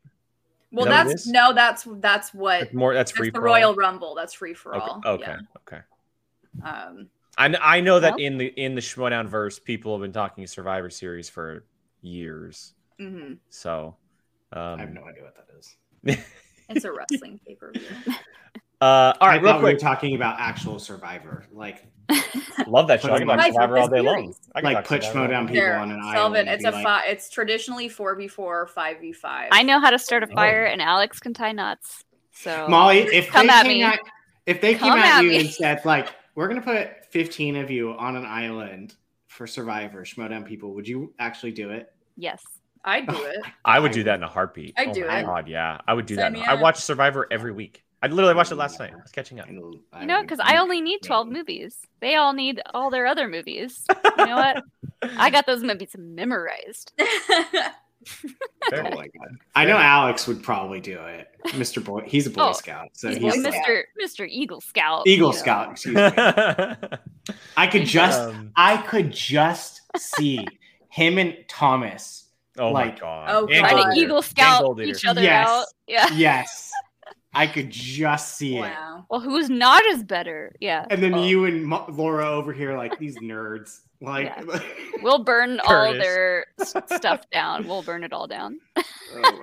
Well, Is that what it that's no, that's that's what It's more that's that's free the for all. Royal Rumble. That's free for Okay, all. okay, Yeah. okay. Um, I, I know that Well- in the in the Schmoedown verse, people have been talking Survivor Series for years. mhm. So, um, I have no idea what that is. *laughs* It's a wrestling pay per view. uh, all I real thought we were talking about actual Survivor, like *laughs* Love that show. I can talk Right, Survivor all this day long. I like talk put Survivor all Schmoedown day. people There, on an Selvin, island. it's a be fi- it's traditionally four v four, five v five. I know how to start a Oh. fire, and Alex can tie knots. So Molly, if Come they at came me. at If they came Come at at you and said, like, we're gonna put 15 of you on an island for Survivor, Schmodown people, would you actually do it? Yes. I'd do it. Oh I would do that in a heartbeat. I'd oh do my it. God, yeah, I would do Sign that. me I watch Survivor every week. I literally watched it last night. I was catching up. You know, because I only need 12 movies. They all need all their other movies. *laughs* You know what? I got those movies memorized. *laughs* Fair. Oh my god. I know Alex would probably do it. Mr. Boy, he's a Boy Oh, Scout, so He's he's, Mr. like- Mr. Eagle Scout. Eagle you know. Scout. Excuse me. *laughs* I could just, Um, I could just see him and Thomas. oh like, my God. Oh, And God. Trying to Eagle Scout each other Yes. out. Yeah. Yes, I could just see it. Well, who's not as better? Yeah. And then Oh. you and Mo- Laura over here, like these nerds. Like, Yeah. *laughs* We'll burn all their stuff down. We'll burn it all down. *laughs* oh.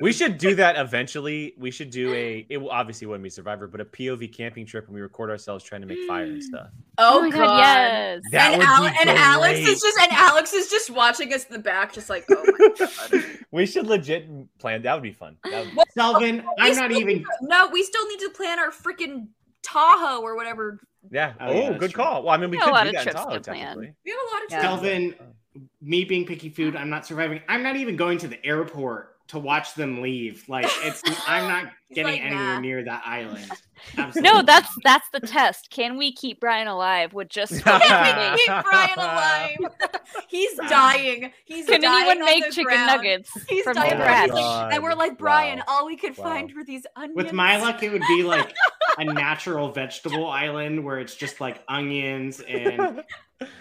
We should do that eventually. We should do a. It will obviously wouldn't be Survivor, but a POV camping trip, and we record ourselves trying to make fire and *gasps* stuff. Oh, oh my god, yes. That and, would Al- be and Alex is just and Alex is just watching us in the back, just like, oh my god. *laughs* We should legit plan. That would be fun. That would be- Well, Selvin, I'm not even. to- no, we still need to plan our freaking Tahoe or whatever. Yeah. Oh, Oh, yeah, good true. call. Well, I mean, we We got could a lot do of that in trips to Tahoe, plan. technically. We have a lot of Yeah. trips. Selvin, me being picky food, I'm not surviving. I'm not even going to the airport to watch them leave. Like it's, I'm not He's getting like, anywhere nah. near that island. *laughs* Absolutely No, that's that's the test. Can we keep Brian alive with just *laughs* Can we keep Brian alive? *laughs* He's dying. He's Can dying anyone make chicken ground. nuggets He's from dying. He's like- and we're like, Brian, Wow. all we could Wow. find were these onions. With my luck, it would be like a natural vegetable island where it's just like onions and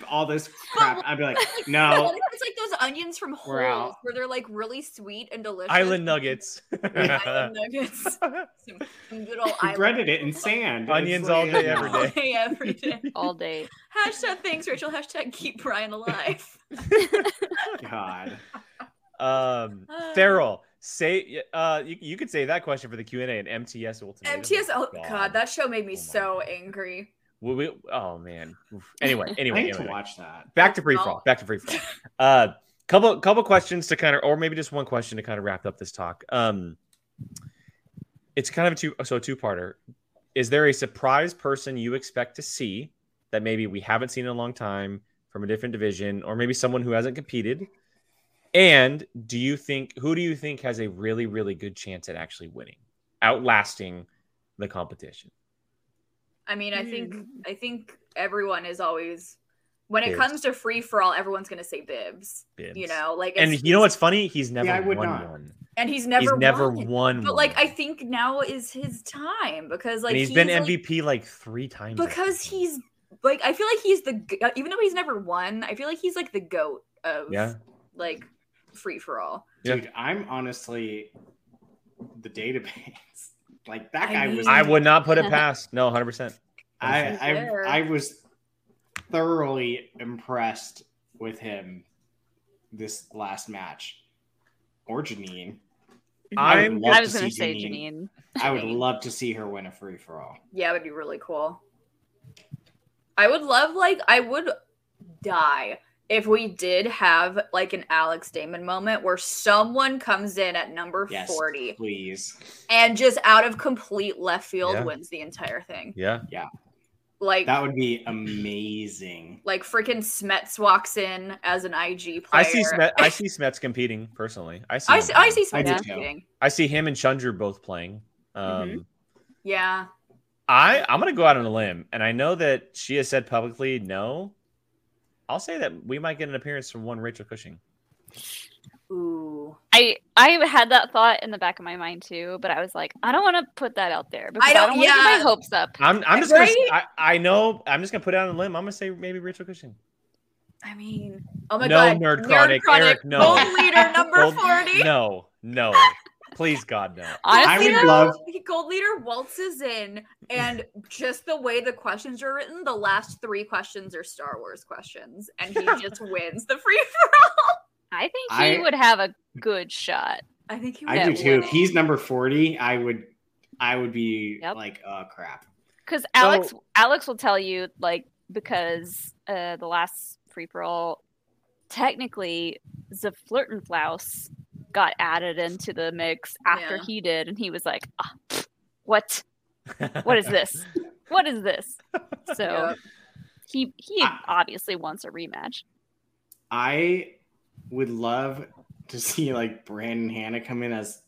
all this crap. I'd be like, no, it's like those onions from We're Holes, where they're like really sweet and delicious. Island nuggets. Island nuggets. *laughs* Some, some good old we breaded it in sand. Onions all day, no. every *laughs* all day. day, every day. all day. Hashtag thanks, Rachel. Hashtag keep Brian alive. *laughs* God. Um, Farrell, say uh, you, you could say that question for the Q and A and MTS Ultimate. MTS. Oh God, that show made me Oh my so angry. We, we, oh man. Anyway, anyway, I need anyway. to watch that. back to free fall. Back to free fall. Uh, couple couple questions to kind of, or maybe just one question to kind of wrap up this talk. Um, it's kind of a two so a two parter. Is there a surprise person you expect to see that maybe we haven't seen in a long time from a different division, or maybe someone who hasn't competed? And do you think who do you think has a really really good chance at actually winning, outlasting the competition? I mean, I think mm. I think everyone is always when it Bibs. comes to free for all, everyone's gonna say bibs. Bibs. You know, like And you know what's funny? He's never I would won not. one. And he's never he's never won. won. But one. like, I think now is his time because like and he's been like- MVP like three times. Because think. he's like I feel like he's the g- uh, even though he's never won, I feel like he's like the goat of Yeah. like free for all. Dude, I'm honestly the database. *laughs* Like that I guy was. I would not put it *laughs* past. No, hundred percent. I, I I was thoroughly impressed with him this last match. Or Jeannine. I would I'm. love I to was gonna see say Jeannine. Jeannine. I would love to see her win a free for all. Yeah, it would be really cool. I would love like I would die if we did have like an Alex Damon moment where someone comes in at number Yes, 40 please. and just out of complete left field Yeah. wins the entire thing. Yeah. Yeah. Like That would be amazing. like freaking Smets walks in as an IG player. I see. Smet, I *laughs* see Smets competing personally. I see. I him see, I see Smets do too. competing. I see him and Chandru both playing. Um, Mhm. Yeah. I I'm gonna go out on a limb, and I know that she has said publicly no. I'll say that we might get an appearance from one Rachel Cushing. Ooh. I I had that thought in the back of my mind too, but I was like, I don't want to put that out there because I don't- don't, want to yeah. get my hopes up. I'm I'm just gonna. I, I know. I'm just gonna put it on a limb. I'm gonna say maybe Rachel Cushing. I mean, oh my No, god. Nerd Chronic, Eric, no. Gold leader number Gold- 40. No, no. Please, God, no. Honestly, would though, love- He- Gold leader waltzes in, and just the way the questions are written, the last three questions are Star Wars questions, and he *laughs* just wins the free for all. I think he I- would have a good shot. I think he. Would. I do too. If he's number 40, I would I would be Yep. like, oh crap. Because Alex Alex will tell you like because uh the last free for all technically the Flirtenflaus got added into the mix after Yeah. he did, and he was like, ah, "What? What is this? *laughs* What is this? So Yep. he he I- obviously wants a rematch. I would love to see like Brandon Hannah come in as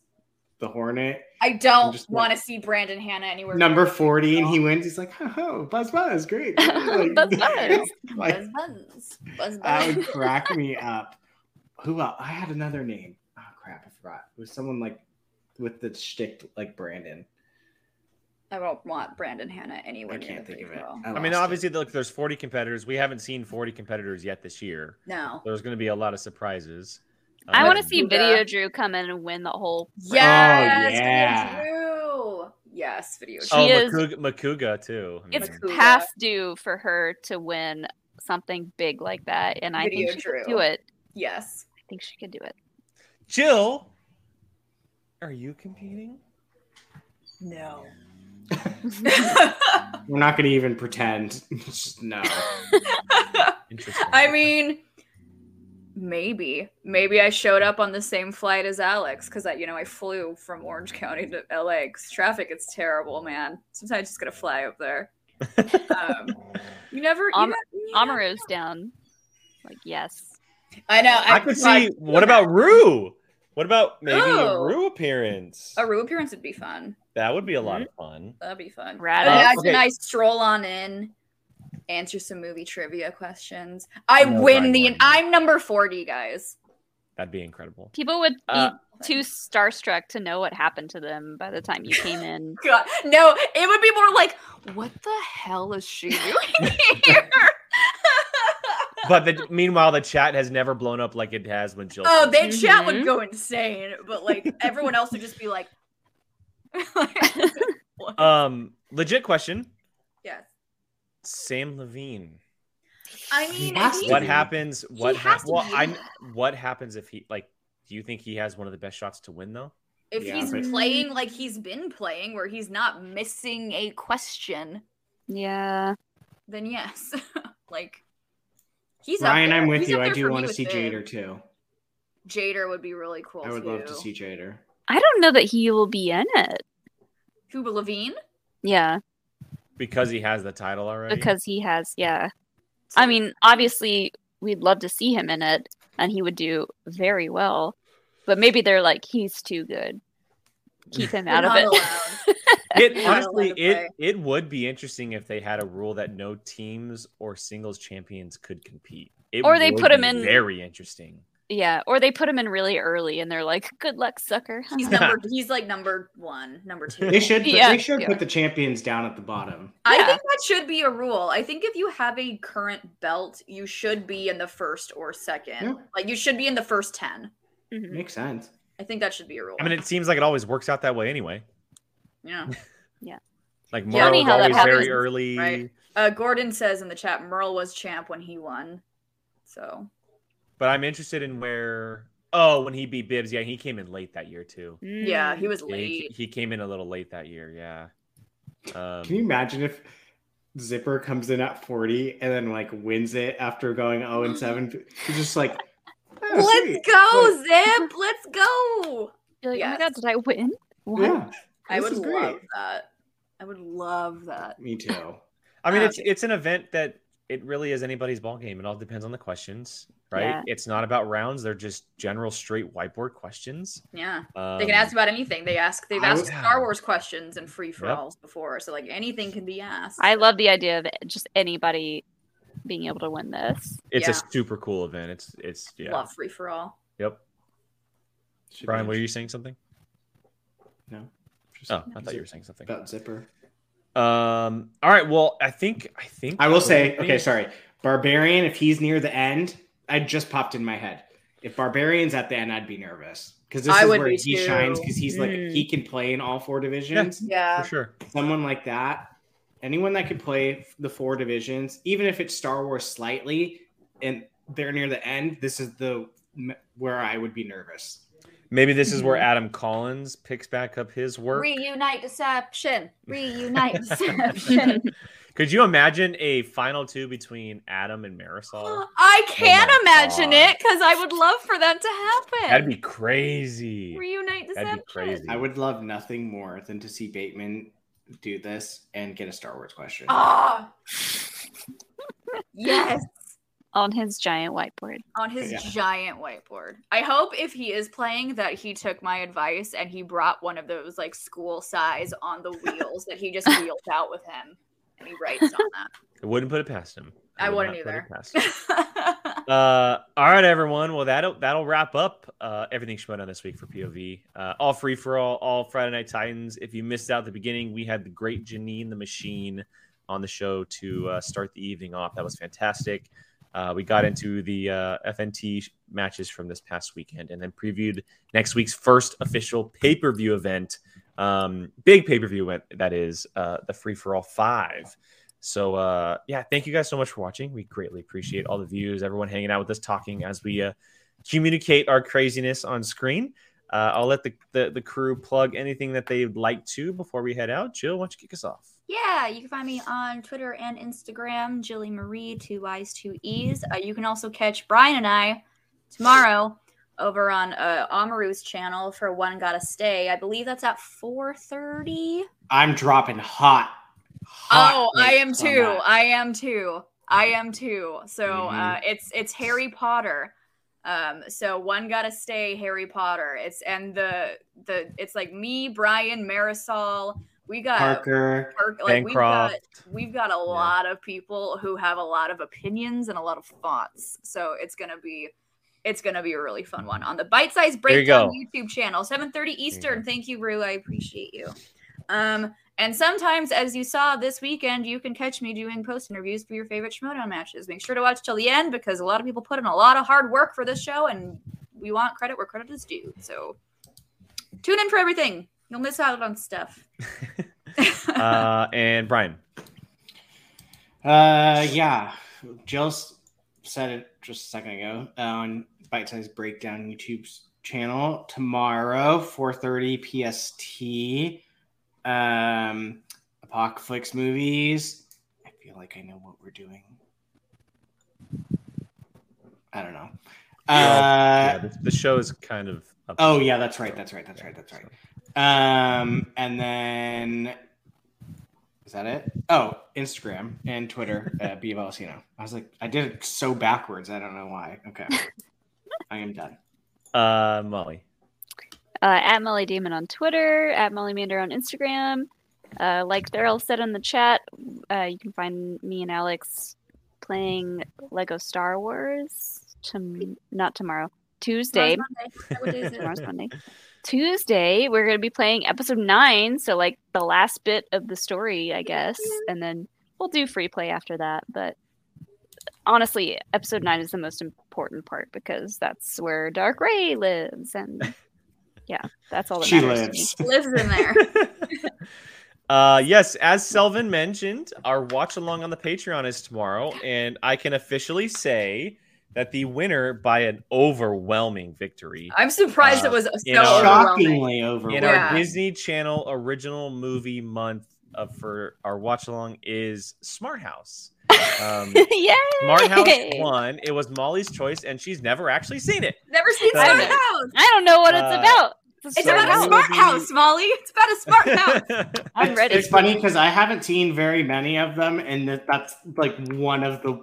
the Hornet. I don't want to like- see Brandon Hannah anywhere. Number near 40, and he wins. He's like, ho, oh, buzz, buzz, great. *laughs* Like, Buzz, buzz. *laughs* like, Buzz buzz. Buzz that would crack me *laughs* up. Who else? I had another name. Oh, crap, I forgot. It was someone like with the shtick like Brandon. I don't want Brandon Hannah anywhere I near can't the think of it. throw. I, I mean, lost it. obviously, look, there's 40 competitors. We haven't seen 40 competitors yet this year. No. There's going to be a lot of surprises. I want to Um, see Luda. Video Drew come in and win the whole. Yes, yeah. Video Drew. Yes, video. She Oh, is- Makuga, Makuga too. I It's mean, Makuga. past due for her to win something big like that, and I Video think she could do it. Yes. I think she could do it. Jill, are you competing? No. *laughs* We're not going to even pretend. Just *laughs* no. I mean, maybe, maybe I showed up on the same flight as Alex because I, you know, I flew from Orange County to LA because traffic is terrible, man. Sometimes I just gotta fly up there. Um, *laughs* you never, you Am- never- you down. Like yes. I know. I could see. What about Rue? What about maybe a Rue appearance? a Rue appearance would be fun. That would be a lot of fun. That'd be fun. Rad Imagine Okay. I stroll on in, answer some movie trivia questions. I No, win the. Warren. I'm number forty, guys. That'd be incredible. People would be Uh, too starstruck to know what happened to them by the time you came in. *laughs* God, no, it would be more like, what the hell is she doing *laughs* here? *laughs* But the, meanwhile, the chat has never blown up like it has when Jill. oh, the chat Mhm. would go insane, but like everyone else would just be like, what? *laughs* Um, legit question. yes. Sam Levine. I mean, has if to he- What be. happens? What has to Well, be. I. What happens if he like? Do you think he has one of the best shots to win though? if Yeah, he's but- playing like he's been playing, where he's not missing a question, Yeah. then yes, *laughs* like he's Ryan. I'm with He's you. I do want to see Viv. Jader too. Jader would be really cool. I would love to see Jader. I don't know that he will be in it. Cuba Levine. Yeah, Because he has the title already. because he has. Yeah. I mean, obviously, we'd love to see him in it, and he would do very well. But maybe they're like, he's too good. Keep him out of it. *laughs* it honestly, it it would be interesting if they had a rule that no teams or singles champions could compete. It Or they put him in- Very interesting. Yeah, or they put him in really early, and they're like, "Good luck, sucker." He's *laughs* number. He's like number one, number two. They should. Yeah, they should yeah. put the champions down at the bottom. I Yeah. think that should be a rule. I think if you have a current belt, you should be in the first or second. Yeah. Like you should be in the first ten. Mhm. Makes sense. I think that should be a rule. I mean, it seems like it always works out that way anyway. yeah. *laughs* Like Yeah, Merle's how that always happens, very early. right. Uh, Gordon says in the chat, Merle was champ when he won. So But I'm interested in where. Oh, when he beat Bibbs, yeah, he came in late that year too. yeah, Mm. he was Yeah, he, late. he came in a little late that year. Yeah. Um, Can you imagine if Zipper comes in at 40 and then like wins it after going 0 and 7? He's *gasps* just like, "Oh, Let's sweet." go, Zip. Let's go. You're like, Yes. oh my god, did I win? What? Yeah, I would love that. I would love that. me too. I mean, Um, it's it's an event that it really is anybody's ball game. It all depends on the questions, right? Yeah. It's not about rounds; they're just general straight whiteboard questions. Yeah. Um, They can ask about anything. They ask. They've I asked would- Star Wars questions and free for Yep. alls before, so like anything can be asked. I love the idea of just anybody being able to win this. It's Yeah. a super cool event. It's it's yeah. love free for all. Yep. Should Brian, were you saying something? No. Just Oh, I thought you were saying something. about Zipper. Um. All right. Well, I think I think I will say, maybe- okay, sorry. Barbarian, if he's near the end, I just popped in my head. If Barbarian's at the end, I'd be nervous. Because this I is where be he too. shines because he's like Mm. he can play in all four divisions. Yeah. for sure. Someone like that, anyone that could play the four divisions, even if it's Star Wars slightly, and they're near the end, this is the where I would be nervous. Maybe this is where Mm-hmm. Adam Collins picks back up his work. Reunite deception. Reunite *laughs* deception. Could you imagine a final two between Adam and Marisol? *gasps* I can't my imagine God. it because I would love for that to happen. That'd be crazy. Reunite deception. That'd be crazy. I would love nothing more than to see Bateman do this and get a Star Wars question. Ah. *laughs* yes. On his giant whiteboard. On his Yeah. giant whiteboard. I hope if he is playing that he took my advice and he brought one of those like school size on the *laughs* wheels that he just wheels out with him and he writes on that. I wouldn't put it past him. I would wouldn't not put it either. *laughs* uh, all right, everyone. Well, that'll that'll wrap up uh, everything Schmoedown this week for POV. Uh, all free for all, all Friday Night Titans. If you missed out the beginning, we had the great Jeannine the Machine on the show to uh, start the evening off. That was fantastic. Uh, we got into the uh, FNT matches from this past weekend, and then previewed next week's first official pay per view event. Um, big pay per view event that is uh, the Free for All Five. So uh, yeah, thank you guys so much for watching. We greatly appreciate all the views, everyone hanging out with us, talking as we uh, communicate our craziness on screen. Uh, I'll let the, the the crew plug anything that they'd like to before we head out. Jill, why don't you kick us off? Yeah, you can find me on Twitter and Instagram, Jilly Marie, two Y's, two E's. Uh, you can also catch Brian and I tomorrow over on uh, Amaru's channel for One Gotta Stay. I believe that's at 4.30. I'm dropping hot. hot Oh, I am too. that. I am too. I am too. So uh, Mhm. it's it's Harry Potter. Um, so one gotta stay Harry Potter. It's and the the it's like me, Brian, Marisol. We got Parker. Park, like we've got Bancroft. we've got a lot of people who have a lot of opinions and a lot of thoughts. So it's gonna be it's gonna be a really fun one on the bite size There you breakdown. YouTube channel, 7:30 Eastern. Thank you, Rue. I appreciate you. Um, and sometimes, as you saw this weekend, you can catch me doing post interviews for your favorite Schmoedown matches. Make sure to watch till the end because a lot of people put in a lot of hard work for this show, and we want credit where credit is due. So tune in for everything. You'll miss out on stuff. *laughs* Uh, and Brian, Uh, yeah. Jill said it just a second ago on Bite Size Breakdown YouTube's channel tomorrow, 4:30 PST. Um, Apocalypse movies. I feel like I know what we're doing. I don't know. yeah, Uh, the, the show is kind of. Up Oh yeah, that's right. That's right. That's right. That's right. Um, and then is that it? Oh, Instagram and Twitter at B Valsino. I was like, I did it so backwards. I don't know why. Okay, *laughs* I am done. Uh, Molly. Uh, at Molly Demon on Twitter, at Molly Mander on Instagram. Uh, like Daryl said in the chat, uh, you can find me and Alex playing Lego Star Wars. To, not tomorrow, Tuesday. Tomorrow's Monday. What day is it? Tomorrow's Monday. Tuesday, we're going to be playing episode nine. So, like the last bit of the story, I guess. And then we'll do free play after that. But honestly, episode nine is the most important part because that's where Dark Rey lives. And *laughs* yeah, that's all that She matters to lives. Lives in there. *laughs* Uh, yes, as Selvin mentioned, our watch along on the Patreon is tomorrow, and I can officially say that the winner by an overwhelming victory I'm surprised Uh, it was so in our- overwhelming. Shockingly over. in Yeah. our Disney Channel original movie month of for our watch along is Smart House. Um, *laughs* Yay! Smart House won. It was Molly's choice, and she's never actually seen it. Never seen I Smart. House. I don't know what it's Uh, about. It's So about a smart will house, Molly. It's about a smart *laughs* house. I'm It's- ready. It's funny because I haven't seen very many of them, and that's like one of the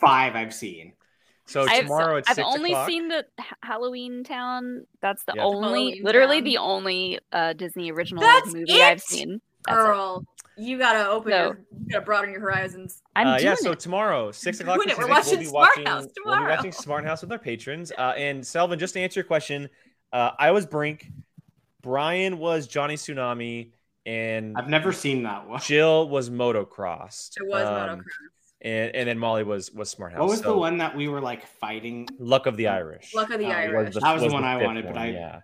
five I've seen. So I've, tomorrow it's I've six only o'clock. seen the Halloween Town. That's the Yeah. only, Halloween literally Town. the only uh, Disney original That's movie I've seen. That's it. Girl, you gotta open So- your, you gotta broaden your horizons. I'm uh, doing yeah, so tomorrow, six o'clock. Doing it. we're watching we'll be Smart watching, House We'll be watching Smart House with our patrons. Uh, and Selvin, just to answer your question, uh, I was Brink, Brian was Johnny Tsunami, and I've never seen that one. Jill was Motocrossed. It was Um, motocross. And, and then Molly was was Smart House. What was the one that we were like fighting? Luck of the Irish. Luck of the Oh, Irish. That was the one the I fifth wanted, but I yeah.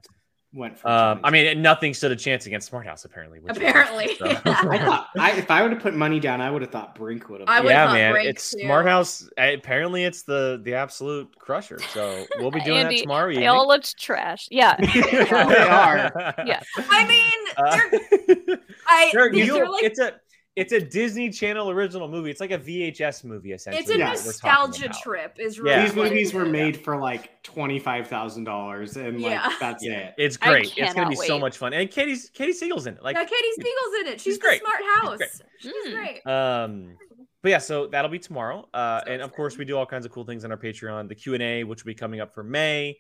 Went for. Um, I mean, nothing stood a chance against Smart House apparently. which Apparently. awesome, so. *laughs* I thought I, if I would have put money down, I would have thought Brink would have. Yeah, man, Brink, it's too. Smart House. uh, Apparently, it's the the absolute crusher. So we'll be *laughs* doing Andy, that tomorrow They evening. all looked trash. Yeah. *laughs* they are. Yeah. I mean, Uh, I Sure, these you- are like it's a it's a Disney Channel original movie. It's like a VHS movie essentially. It's a that nostalgia trip. Is Yeah. These movies were made for like twenty five thousand dollars, and like Yeah. that's Yeah. it. It's great. It's gonna cannot be so much fun. And Katie's Katey Sagal's in it. Like yeah, Katey Sagal's in it. She's, the great. smart She's house. great. She's, Mm. great. Um, but yeah, so that'll be tomorrow. Uh, So and of course, we do all kinds of cool things on our Patreon. The Q and A, which will be coming up for May.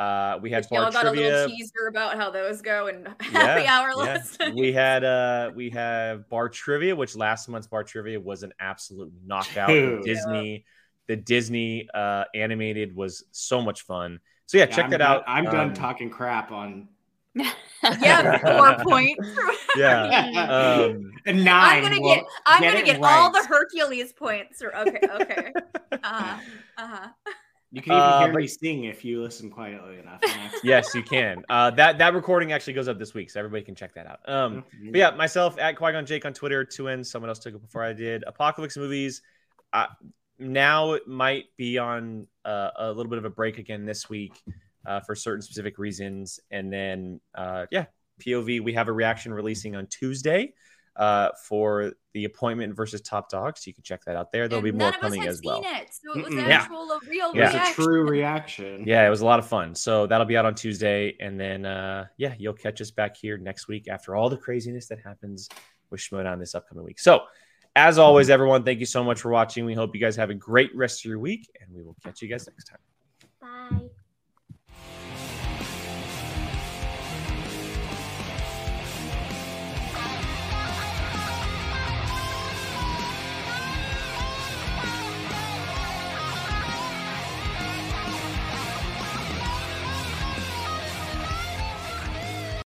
Uh, we had Y'all bar got a little teaser about how those go and *laughs* Yeah, happy hour yeah. last night. We *laughs* had uh, we have bar trivia, which last month's bar trivia was an absolute knockout. The Dude. Disney, the Disney uh, animated was so much fun. So yeah, check I'm that done- out. I'm done Um, talking crap on *laughs* yeah, four points. Yeah. Um, a nine. I'm gonna Well, get I'm get gonna it get all the Hercules points. Or okay, okay. Uh-huh. Uh-huh. You can even Uh, hear but- me sing if you listen quietly enough. *laughs* yes, you can. Uh, that that recording actually goes up this week, so everybody can check that out. Um, But yeah, myself at Qui Gon Jake on Twitter, two ends. Someone else took it before I did. Apocalypse movies. Uh, now it might be on uh, a little bit of a break again this week uh, for certain specific reasons, and then uh, yeah, POV. We have a reaction releasing on Tuesday uh, for the appointment versus Top Dog, so you can check that out there. There'll And be more none of us coming had as well. seen it, so it was an Yeah. actual a real Yeah. It was a true reaction. Yeah, it was a lot of fun. So that'll be out on Tuesday, and then uh, yeah, you'll catch us back here next week after all the craziness that happens with Schmoedown this upcoming week. So, as always, everyone, thank you so much for watching. We hope you guys have a great rest of your week, and we will catch you guys next time.